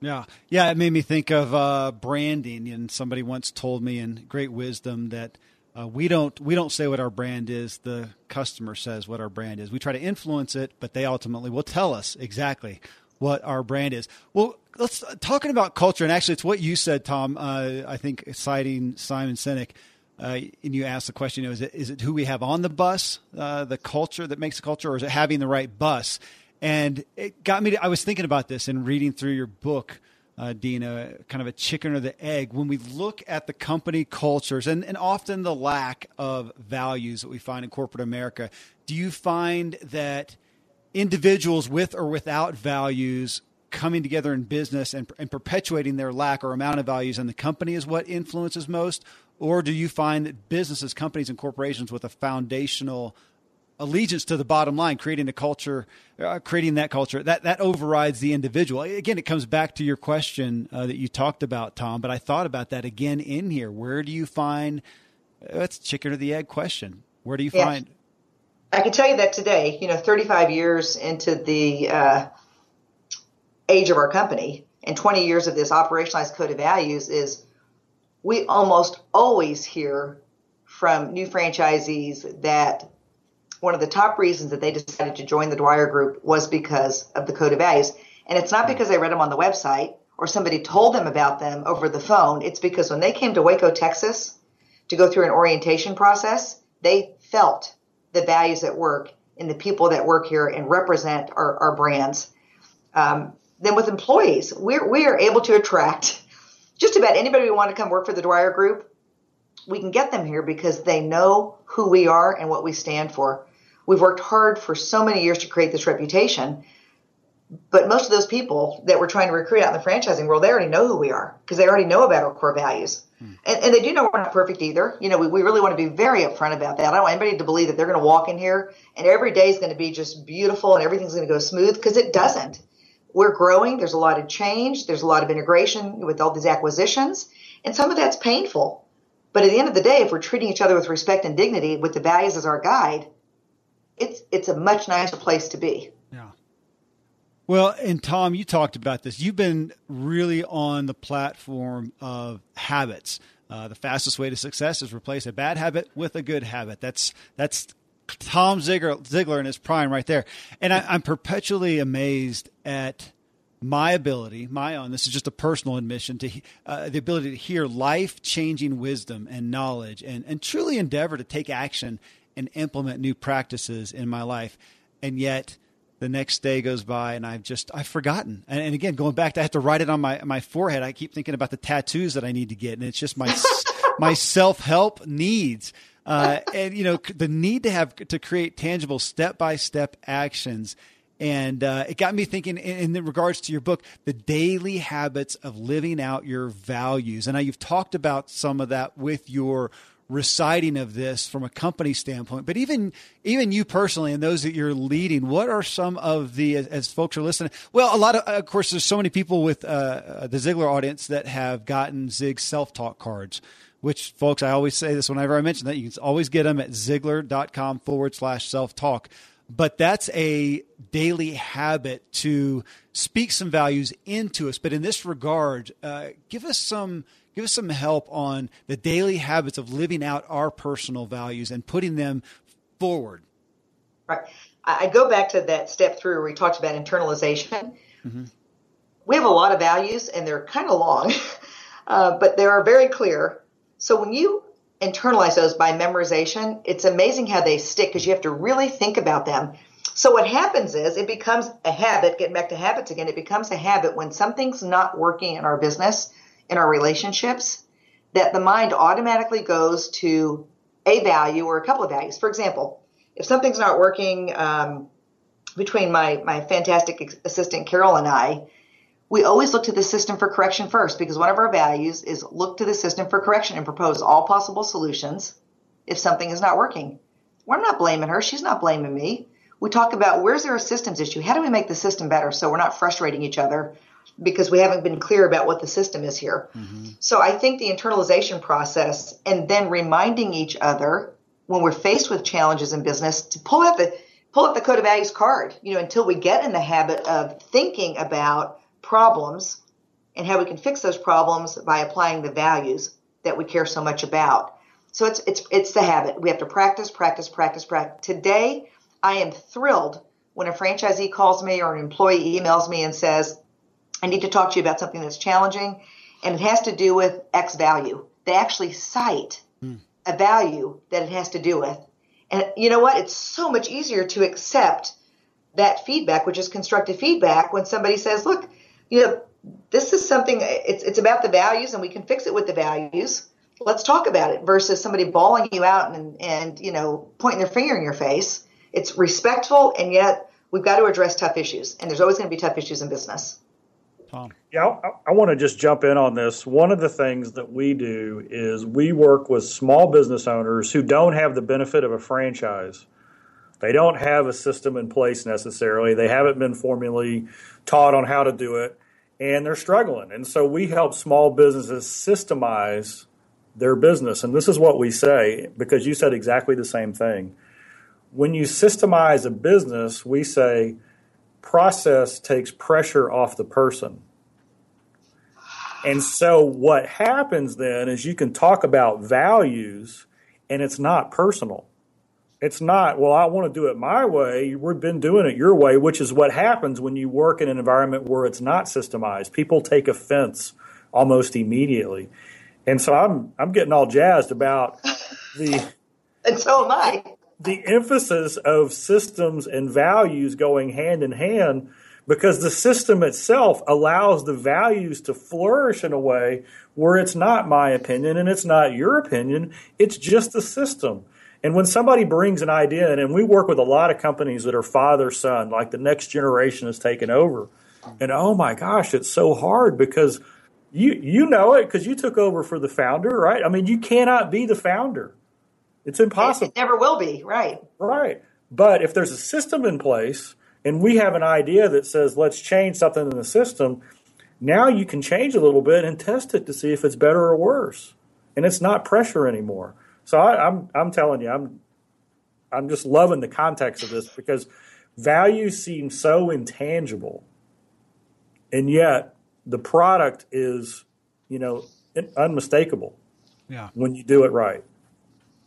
Yeah. Yeah. It made me think of uh, branding. And somebody once told me in great wisdom that uh, we don't we don't say what our brand is. The customer says what our brand is. We try to influence it, but they ultimately will tell us exactly what our brand is. Well, let's talking about culture, and actually, it's what you said, Tom. Uh, I think citing Simon Sinek, uh, and you asked the question: you know, Is it is it who we have on the bus, uh, the culture that makes the culture, or is it having the right bus? And it got me to, I was thinking about this and reading through your book, uh, Dina, kind of a chicken or the egg. When we look at the company cultures and, and often the lack of values that we find in corporate America, do you find that individuals with or without values coming together in business and, and perpetuating their lack or amount of values in the company is what influences most? Or do you find that businesses, companies, and corporations with a foundational allegiance to the bottom line, creating a culture, uh, creating that culture that that overrides the individual. Again, it comes back to your question uh, that you talked about, Tom. But I thought about that again in here. Where do you find? Uh, that's chicken or the egg question. Where do you find? I can tell you that today, you know, 35 years into the uh, age of our company and 20 years of this operationalized code of values is we almost always hear from new franchisees that one of the top reasons that they decided to join the Dwyer Group was because of the Code of Values. And it's not because they read them on the website or somebody told them about them over the phone. It's because when they came to Waco, Texas to go through an orientation process, they felt the values at work in the people that work here and represent our, our brands. Um, then with employees, we're, we are able to attract just about anybody we want to come work for the Dwyer Group. We can get them here because they know who we are and what we stand for. We've worked hard for so many years to create this reputation. But most of those people that we're trying to recruit out in the franchising world, they already know who we are because they already know about our core values. Hmm. And, and, they do know we're not perfect either. You know, we, we really want to be very upfront about that. I don't want anybody to believe that they're going to walk in here and every day is going to be just beautiful and everything's going to go smooth because it doesn't. We're growing. There's a lot of change. There's a lot of integration with all these acquisitions. And some of that's painful. But at the end of the day, if we're treating each other with respect and dignity with the values as our guide, it's it's a much nicer place to be. Yeah. Well, and Tom, you talked about this. You've been really on the platform of habits. Uh, the fastest way to success is replace a bad habit with a good habit. That's that's Tom Ziegler, Ziglar in his prime right there. And I, I'm perpetually amazed at my ability, my own, this is just a personal admission, to uh, the ability to hear life changing wisdom and knowledge and, and truly endeavor to take action and implement new practices in my life. And yet the next day goes by and I've just, I've forgotten. And, and again, going back to, I have to write it on my, my forehead. I keep thinking about the tattoos that I need to get. And it's just my, my self help needs. Uh, and you know, the need to have, to create tangible step by step actions. And uh, it got me thinking in, in, regards to your book, the daily habits of living out your values. And now you've talked about some of that with your reciting of this from a company standpoint, but even even you personally and those that you're leading, what are some of the as, as folks are listening? Well, a lot of of course, there's so many people with uh, uh the Ziglar audience that have gotten Zig self talk cards which folks, I always say this whenever I mention that you can always get them at Ziglar.com forward slash self talk. But that's a daily habit to speak some values into us. But in this regard, uh, give us some give us some help on the daily habits of living out our personal values and putting them forward. Right. I go back to that step through where we talked about internalization. Mm-hmm. We have a lot of values and they're kind of long, uh, but they are very clear. So when you internalize those by memorization, it's amazing how they stick because you have to really think about them. So what happens is it becomes a habit, getting back to habits again, it becomes a habit when something's not working in our business, in our relationships, that the mind automatically goes to a value or a couple of values. For example, if something's not working um, between my my fantastic assistant Carol and I, we always look to the system for correction first because one of our values is look to the system for correction and propose all possible solutions if something is not working. We're not blaming her; she's not blaming me. We talk about where's there a systems issue? How do we make the system better so we're not frustrating each other because we haven't been clear about what the system is here. Mm-hmm. So I think the internalization process and then reminding each other when we're faced with challenges in business to pull out the pull out the code of values card, you know, until we get in the habit of thinking about problems and how we can fix those problems by applying the values that we care so much about. So it's it's it's the habit. We have to practice, practice, practice, practice. Today, I am thrilled when a franchisee calls me or an employee emails me and says, "I need to talk to you about something that's challenging and it has to do with X value." They actually cite mm a value that it has to do with. And you know what? It's so much easier to accept that feedback, which is constructive feedback, when somebody says, look, you know, this is something, it's, it's about the values and we can fix it with the values. Let's talk about it versus somebody bawling you out and, and, you know, pointing their finger in your face. It's respectful and yet we've got to address tough issues. And there's always going to be tough issues in business. Tom. Yeah, I, I want to just jump in on this. One of the things that we do is we work with small business owners who don't have the benefit of a franchise. They don't have a system in place necessarily. They haven't been formally taught on how to do it, and they're struggling. And so we help small businesses systemize their business. And this is what we say because you said exactly the same thing. When you systemize a business, we say process takes pressure off the person. And so what happens then is you can talk about values and it's not personal. It's not, well, I want to do it my way. We've been doing it your way, which is what happens when you work in an environment where it's not systemized. People take offense almost immediately. And so I'm I'm getting all jazzed about the And so am I the emphasis of systems and values going hand in hand because the system itself allows the values to flourish in a way where it's not my opinion and it's not your opinion, it's just the system. And when somebody brings an idea in, and we work with a lot of companies that are father son, like the next generation has taken over. And oh my gosh, it's so hard because you you know it because you took over for the founder, right? I mean, you cannot be the founder. It's impossible. It, never will be, right? Right. But if there's a system in place and we have an idea that says let's change something in the system, now you can change a little bit and test it to see if it's better or worse. And it's not pressure anymore. So I, I'm I'm telling you, I'm I'm just loving the context of this because value seems so intangible, and yet the product is, you know, unmistakable. Yeah. When you do it right.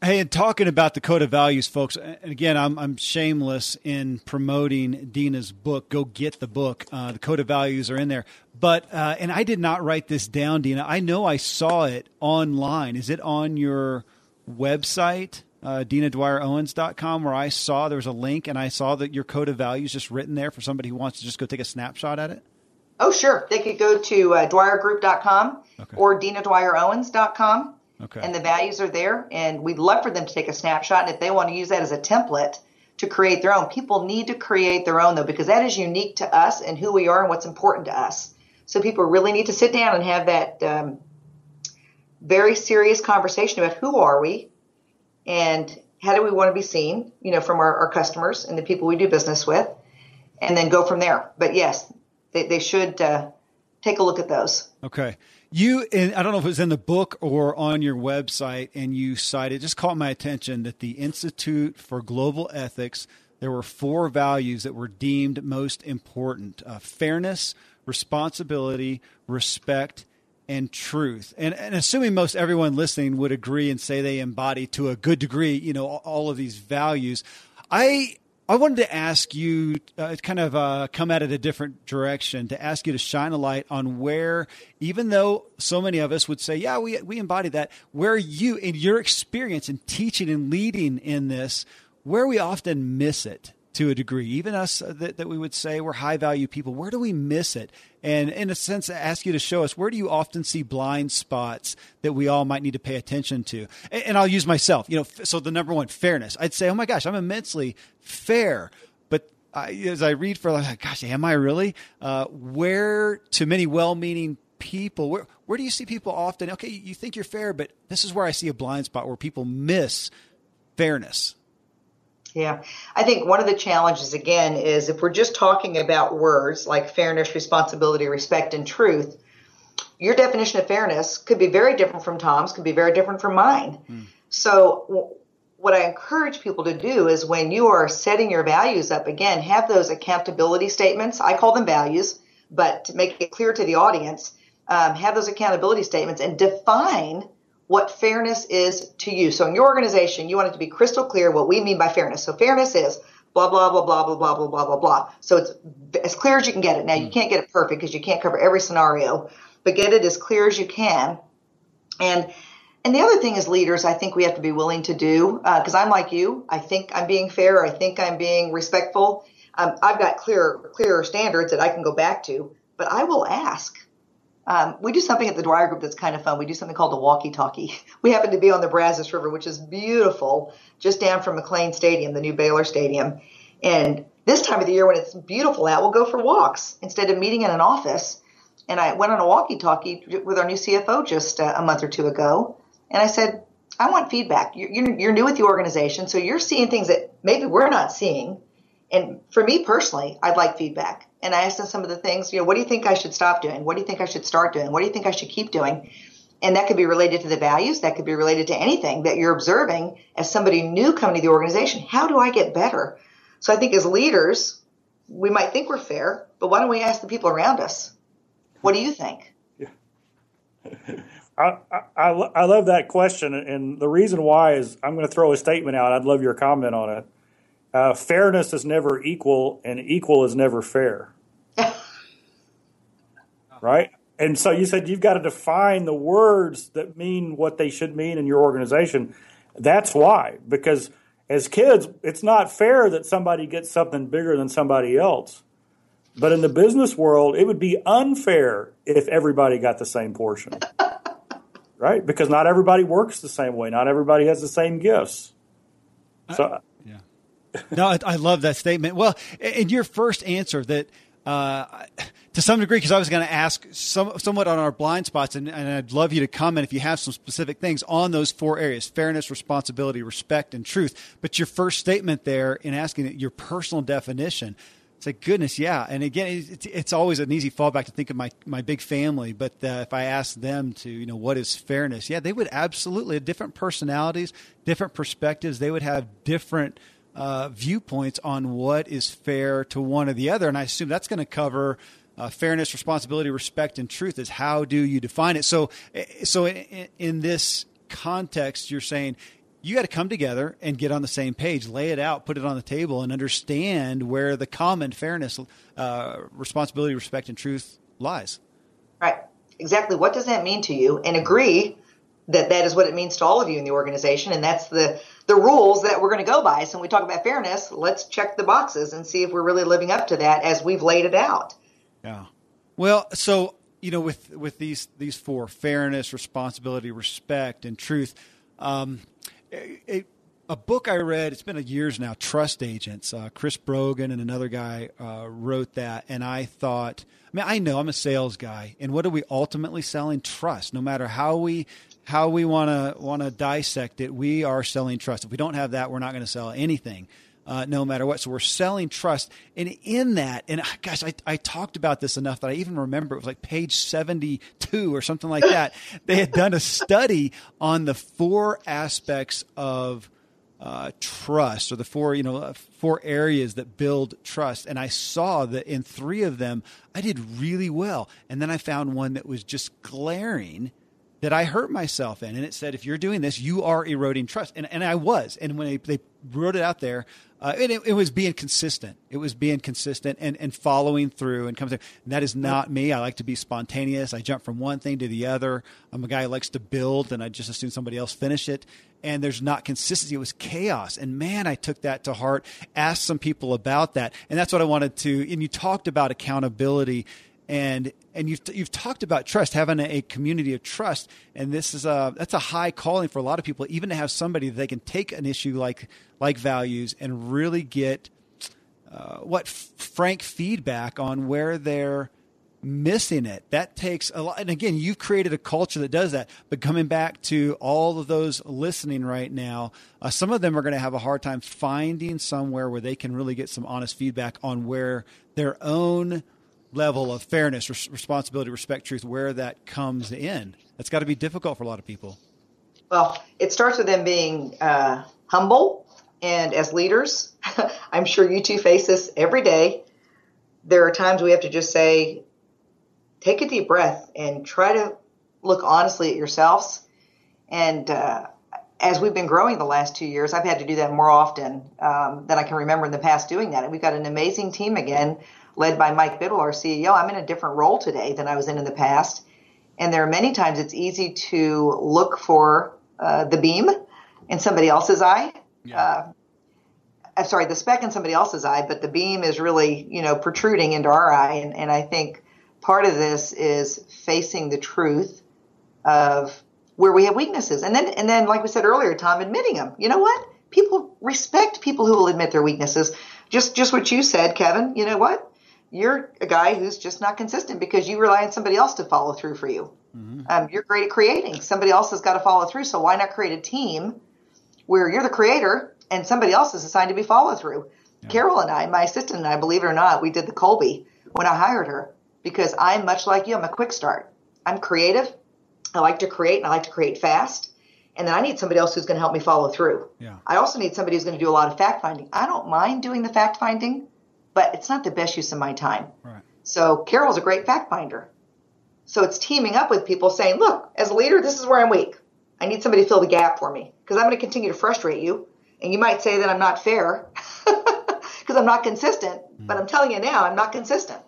Hey, and talking about the code of values, folks, and again, I'm, I'm shameless in promoting Dina's book. Go get the book. Uh, the code of values are in there. But, uh, and I did not write this down, Dina. I know I saw it online. Is it on your website, uh, DinaDwyerOwens.com, where I saw there was a link and I saw that your code of values just written there for somebody who wants to just go take a snapshot at it? Oh, sure. They could go to uh, DwyerGroup.com okay. or DinaDwyerOwens.com Okay. And the values are there, and we'd love for them to take a snapshot. And if they want to use that as a template to create their own, people need to create their own though, because that is unique to us and who we are and what's important to us. So people really need to sit down and have that um, very serious conversation about who are we and how do we want to be seen, you know, from our, our customers and the people we do business with, and then go from there. But yes, they, they should uh, take a look at those. Okay. You, and I don't know if it was in the book or on your website, and you cited, just caught my attention that the Institute for Global Ethics, there were four values that were deemed most important uh, fairness, responsibility, respect, and truth. And, and assuming most everyone listening would agree and say they embody to a good degree, you know, all of these values, I I wanted to ask you, uh, kind of uh, come at it a different direction, to ask you to shine a light on where, even though so many of us would say, yeah, we, we embody that, where you, in your experience in teaching and leading in this, where we often miss it to a degree, even us uh, that, that we would say we're high value people, where do we miss it? And in a sense, ask you to show us where do you often see blind spots that we all might need to pay attention to? And, and I'll use myself, you know, so the number one, fairness. I'd say, oh my gosh, I'm immensely fair. But I, as I read for, like, gosh, am I really? Uh, where to many well meaning people, where, where do you see people often? Okay, you think you're fair, but this is where I see a blind spot where people miss fairness. Yeah. I think one of the challenges, again, is if we're just talking about words like fairness, responsibility, respect, and truth, your definition of fairness could be very different from Tom's, could be very different from mine. Mm. So, what I encourage people to do is when you are setting your values up, again, have those accountability statements. I call them values, but to make it clear to the audience, um, have those accountability statements and define what fairness is to you. So in your organization, you want it to be crystal clear what we mean by fairness. So fairness is blah, blah, blah, blah, blah, blah, blah, blah, blah, blah. So it's as clear as you can get it. Now, you hmm. can't get it perfect because you can't cover every scenario, but get it as clear as you can. And and the other thing is leaders, I think we have to be willing to do, because uh, I'm like you. I think I'm being fair. I think I'm being respectful. Um, I've got clear, clearer standards that I can go back to, but I will ask. Um, we do something at the Dwyer Group that's kind of fun. We do something called the walkie talkie. We happen to be on the Brazos River, which is beautiful, just down from McLane Stadium, the new Baylor Stadium. And this time of the year, when it's beautiful out, we'll go for walks instead of meeting in an office. And I went on a walkie talkie with our new CFO just uh, a month or two ago. And I said, I want feedback. You're, you're new with the organization, so you're seeing things that maybe we're not seeing. And for me personally, I'd like feedback and I asked them some of the things, you know, what do you think I should stop doing? What do you think I should start doing? What do you think I should keep doing? And that could be related to the values. That could be related to anything that you're observing as somebody new coming to the organization. How do I get better? So I think as leaders, we might think we're fair, but why don't we ask the people around us? What do you think? Yeah. I, I, I love that question. And the reason why is I'm going to throw a statement out. I'd love your comment on it. Uh, fairness is never equal, and equal is never fair. right? And so you said you've got to define the words that mean what they should mean in your organization. That's why, because as kids, it's not fair that somebody gets something bigger than somebody else. But in the business world, it would be unfair if everybody got the same portion. right? Because not everybody works the same way, not everybody has the same gifts. So no, I, I, love that statement. Well, in your first answer, that uh, to some degree, because I was going to ask some, somewhat on our blind spots, and, and, I'd love you to comment if you have some specific things on those four areas fairness, responsibility, respect, and truth. But your first statement there in asking your personal definition, it's like, goodness, yeah. And again, it's, it's always an easy fallback to think of my, my big family. But uh, if I ask them to, you know, what is fairness? Yeah, they would absolutely, different personalities, different perspectives, they would have different uh, viewpoints on what is fair to one or the other. And I assume that's going to cover uh, fairness, responsibility, respect, and truth. Is how do you define it? So, eh, so in, in this context, you're saying you got to come together and get on the same page, lay it out, put it on the table, and understand where the common fairness, uh, responsibility, respect, and truth lies. Right. Exactly. What does that mean to you? And agree that that is what it means to all of you in the organization, and that's the the rules that we're going to go by. So when we talk about fairness, let's check the boxes and see if we're really living up to that as we've laid it out. Yeah. Well, so you know, with with these these four fairness, responsibility, respect, and truth. Um, a, a book I read, it's been a years now, Trust Agents. Uh, Chris Brogan and another guy uh, wrote that. And I thought, I mean, I know I'm a sales guy. And what are we ultimately selling? Trust. No matter how we how we want to want to dissect it, we are selling trust. If we don't have that, we're not going to sell anything. uh, no matter what. So we're selling trust. And in that, and gosh, I, I talked about this enough that I even remember it was like page 72 or something like that. they had done a study on the four aspects of uh, trust or the four you know uh, four areas that build trust and i saw that in three of them i did really well and then i found one that was just glaring that i hurt myself in and it said if you're doing this you are eroding trust and, and i was and when they, they wrote it out there uh, it, it, was being consistent. It was being consistent and, and following through and coming through. And that is not me. I like to be spontaneous. I jump from one thing to the other. I'm a guy who likes to build, and I just assume somebody else finish it. And there's not consistency. It was chaos. And man, I took that to heart. Asked some people about that, and that's what I wanted to. And you talked about accountability and and you've you've talked about trust, having a, community of trust, and this is a that's a high calling for a lot of people, even to have somebody that they can take an issue like like values and really get uh, what frank feedback on where they're missing it. That takes a lot. And again, you've created a culture that does that. But coming back to all of those listening right now, uh, some of them are going to have a hard time finding somewhere where they can really get some honest feedback on where their own level of fairness, res- responsibility, respect, truth, where that comes in. That's got to be difficult for a lot of people. Well, it starts with them being uh, humble. And as leaders, I'm sure you two face this every day. There are times we have to just say, take a deep breath and try to look honestly at yourselves. And uh, as we've been growing the last two years, I've had to do that more often um, than I can remember in the past doing that. And we've got an amazing team again led by Mike Bidwell, our CEO. I'm in a different role today than I was in in the past. And there are many times it's easy to look for uh, the beam in somebody else's eye. Yeah. Uh, I'm sorry, the speck in somebody else's eye, but the beam is really, you know, protruding into our eye. And, and I think part of this is facing the truth of where we have weaknesses. And then, and then, like we said earlier, Tom, admitting them. You know what? People respect people who will admit their weaknesses. Just, just what you said, Kevin. You know what? You're a guy who's just not consistent because you rely on somebody else to follow through for you. Mm-hmm. Um, you're great at creating. Somebody else has got to follow through. So why not create a team where you're the creator and somebody else is assigned to be follow through? Yeah. Carol and I, my assistant and I, believe it or not, we did the Kolbe when I hired her because I'm much like you. I'm a quick start. I'm creative. I like to create and I like to create fast. And then I need somebody else who's going to help me follow through. Yeah. I also need somebody who's going to do a lot of fact finding. I don't mind doing the fact finding but it's not the best use of my time. Right. So Carol's a great fact finder. So it's teaming up with people saying, look, as a leader, this is where I'm weak. I need somebody to fill the gap for me because I'm going to continue to frustrate you. And you might say that I'm not fair because I'm not consistent, mm. but I'm telling you now, I'm not consistent.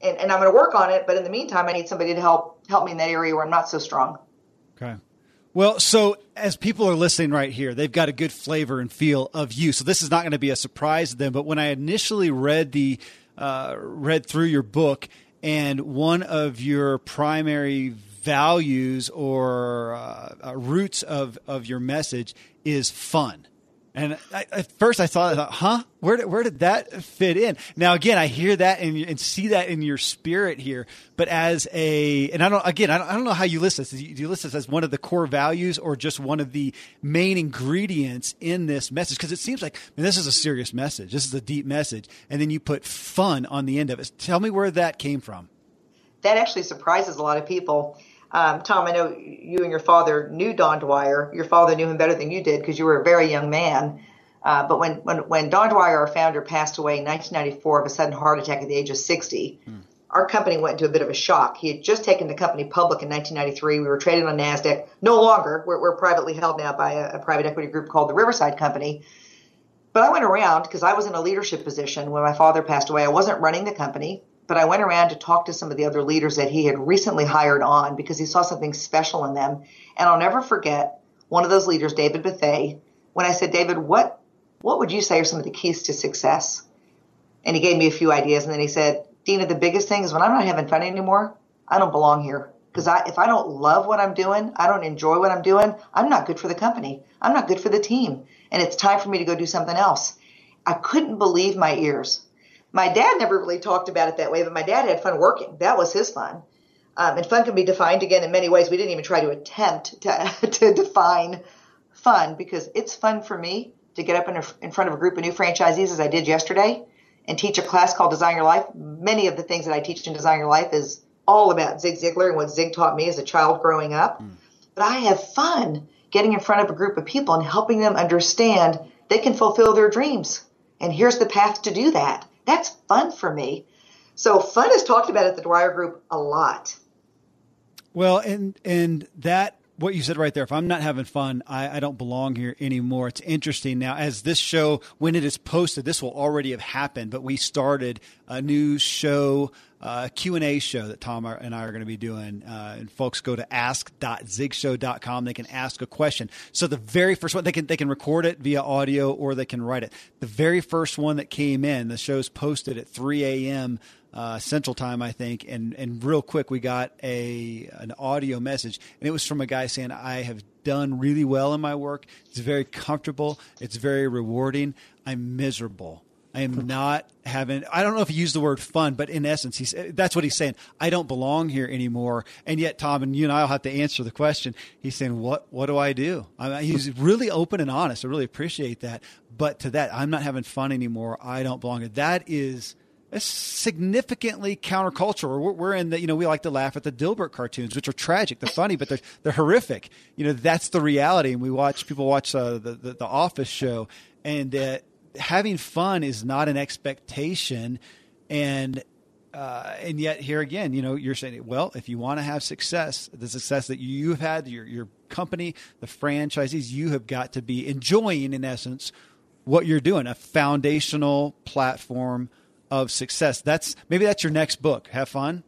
And, and I'm going to work on it. But in the meantime, I need somebody to help help me in that area where I'm not so strong. Okay. Well, so as people are listening right here, they've got a good flavor and feel of you. So this is not going to be a surprise to them. But when I initially read the uh, read through your book, and one of your primary values or uh, uh, roots of of your message is fun. And I, at first I thought, I thought, huh? Where did, where did that fit in? Now, again, I hear that and, and see that in your spirit here. But as a, and I don't, again, I don't, I don't know how you list this. Do you, list this as one of the core values or just one of the main ingredients in this message? Because it seems like, I mean, this is a serious message. This is a deep message. And then you put fun on the end of it. Tell me where that came from. That actually surprises a lot of people. Um, Tom, I know you and your father knew Don Dwyer. Your father knew him better than you did because you were a very young man. Uh, but when, when, when Don Dwyer, our founder, passed away in 1994 of a sudden heart attack at the age of 60, hmm. our company went into a bit of a shock. He had just taken the company public in 1993. We were traded on NASDAQ. No longer. We're, we're privately held now by a, a private equity group called the Riverside Company. But I went around because I was in a leadership position when my father passed away. I wasn't running the company but I went around to talk to some of the other leaders that he had recently hired on because he saw something special in them. And I'll never forget one of those leaders, David Bethay, when I said, David, what, what would you say are some of the keys to success? And he gave me a few ideas. And then he said, Dina, the biggest thing is when I'm not having fun anymore, I don't belong here. Because I, if I don't love what I'm doing, I don't enjoy what I'm doing, I'm not good for the company. I'm not good for the team. And it's time for me to go do something else. I couldn't believe my ears my dad never really talked about it that way, but my dad had fun working. That was his fun. Um, and fun can be defined again in many ways. We didn't even try to attempt to, to define fun because it's fun for me to get up in, a, in front of a group of new franchisees as I did yesterday and teach a class called Design Your Life. Many of the things that I teach in Design Your Life is all about Zig Ziglar and what Zig taught me as a child growing up. Mm. But I have fun getting in front of a group of people and helping them understand they can fulfill their dreams. And here's the path to do that. That's fun for me. So fun is talked about at the Dwyer Group a lot. Well, and and that what you said right there. If I'm not having fun, I, I, don't belong here anymore. It's interesting now. As this show, when it is posted, this will already have happened. But we started a new show, uh, Q and A show that Tom and I are going to be doing. Uh, and folks go to ask.zigshow.com. They can ask a question. So the very first one, they can they can record it via audio or they can write it. The very first one that came in, the show's posted at 3 a.m uh, Central Time, I think, and and real quick we got a an audio message, and it was from a guy saying, "I have done really well in my work. It's very comfortable. It's very rewarding. I'm miserable." I am not having. I don't know if he used the word fun, but in essence, he's that's what he's saying. I don't belong here anymore. And yet, Tom and you and I'll have to answer the question. He's saying, "What? What do I do?" I mean, he's really open and honest. I really appreciate that. But to that, I'm not having fun anymore. I don't belong. That is significantly countercultural. We're, we're, in the, you know, we like to laugh at the Dilbert cartoons, which are tragic. They're funny, but they're, they're horrific. You know, that's the reality. And we watch, people watch uh, the, the, the, Office show, and uh, having fun is not an expectation. And, uh, and yet here again, you know, you're saying, well, if you want to have success, the success that you have had, your, your company, the franchisees, you have got to be enjoying, in essence, what you're doing, a foundational platform – of success. That's maybe that's your next book. Have fun.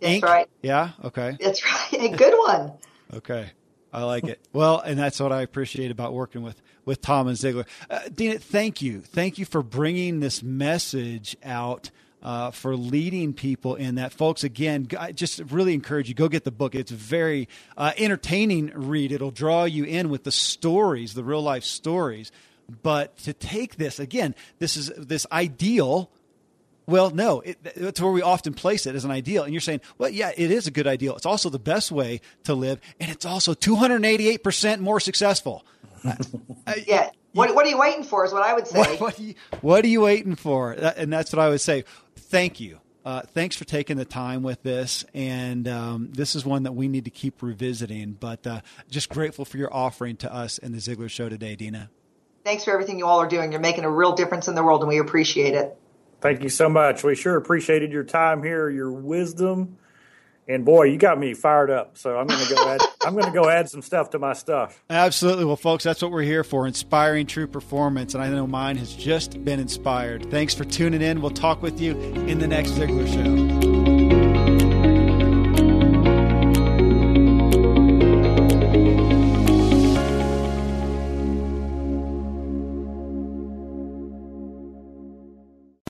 That's Inc? right. Yeah. Okay. That's right. A good one. okay. I like it. Well, and that's what I appreciate about working with with Tom and Ziglar. Uh, Dina, thank you, thank you for bringing this message out. Uh, for leading people in that, folks. Again, I just really encourage you go get the book. It's a very uh, entertaining read. It'll draw you in with the stories, the real life stories. But to take this again, this is this ideal well, no, it, it's where we often place it as an ideal. And you're saying, well, yeah, it is a good ideal. It's also the best way to live, and it's also 288% more successful. Yeah. What, what, are you waiting for is what I would say. What, what, are, you, what are you waiting for? And that's what I would say. Thank you. Uh, thanks for taking the time with this. And um, this is one that we need to keep revisiting. But uh, just grateful for your offering to us and the Ziglar Show today, Dina. Thanks for everything you all are doing. You're making a real difference in the world, and we appreciate it. Thank you so much. We sure appreciated your time here, your wisdom, and boy, you got me fired up. So I'm going to go add. I'm going to go add some stuff to my stuff. Absolutely. Well, folks, that's what we're here for: inspiring true performance. And I know mine has just been inspired. Thanks for tuning in. We'll talk with you in the next Ziglar Show.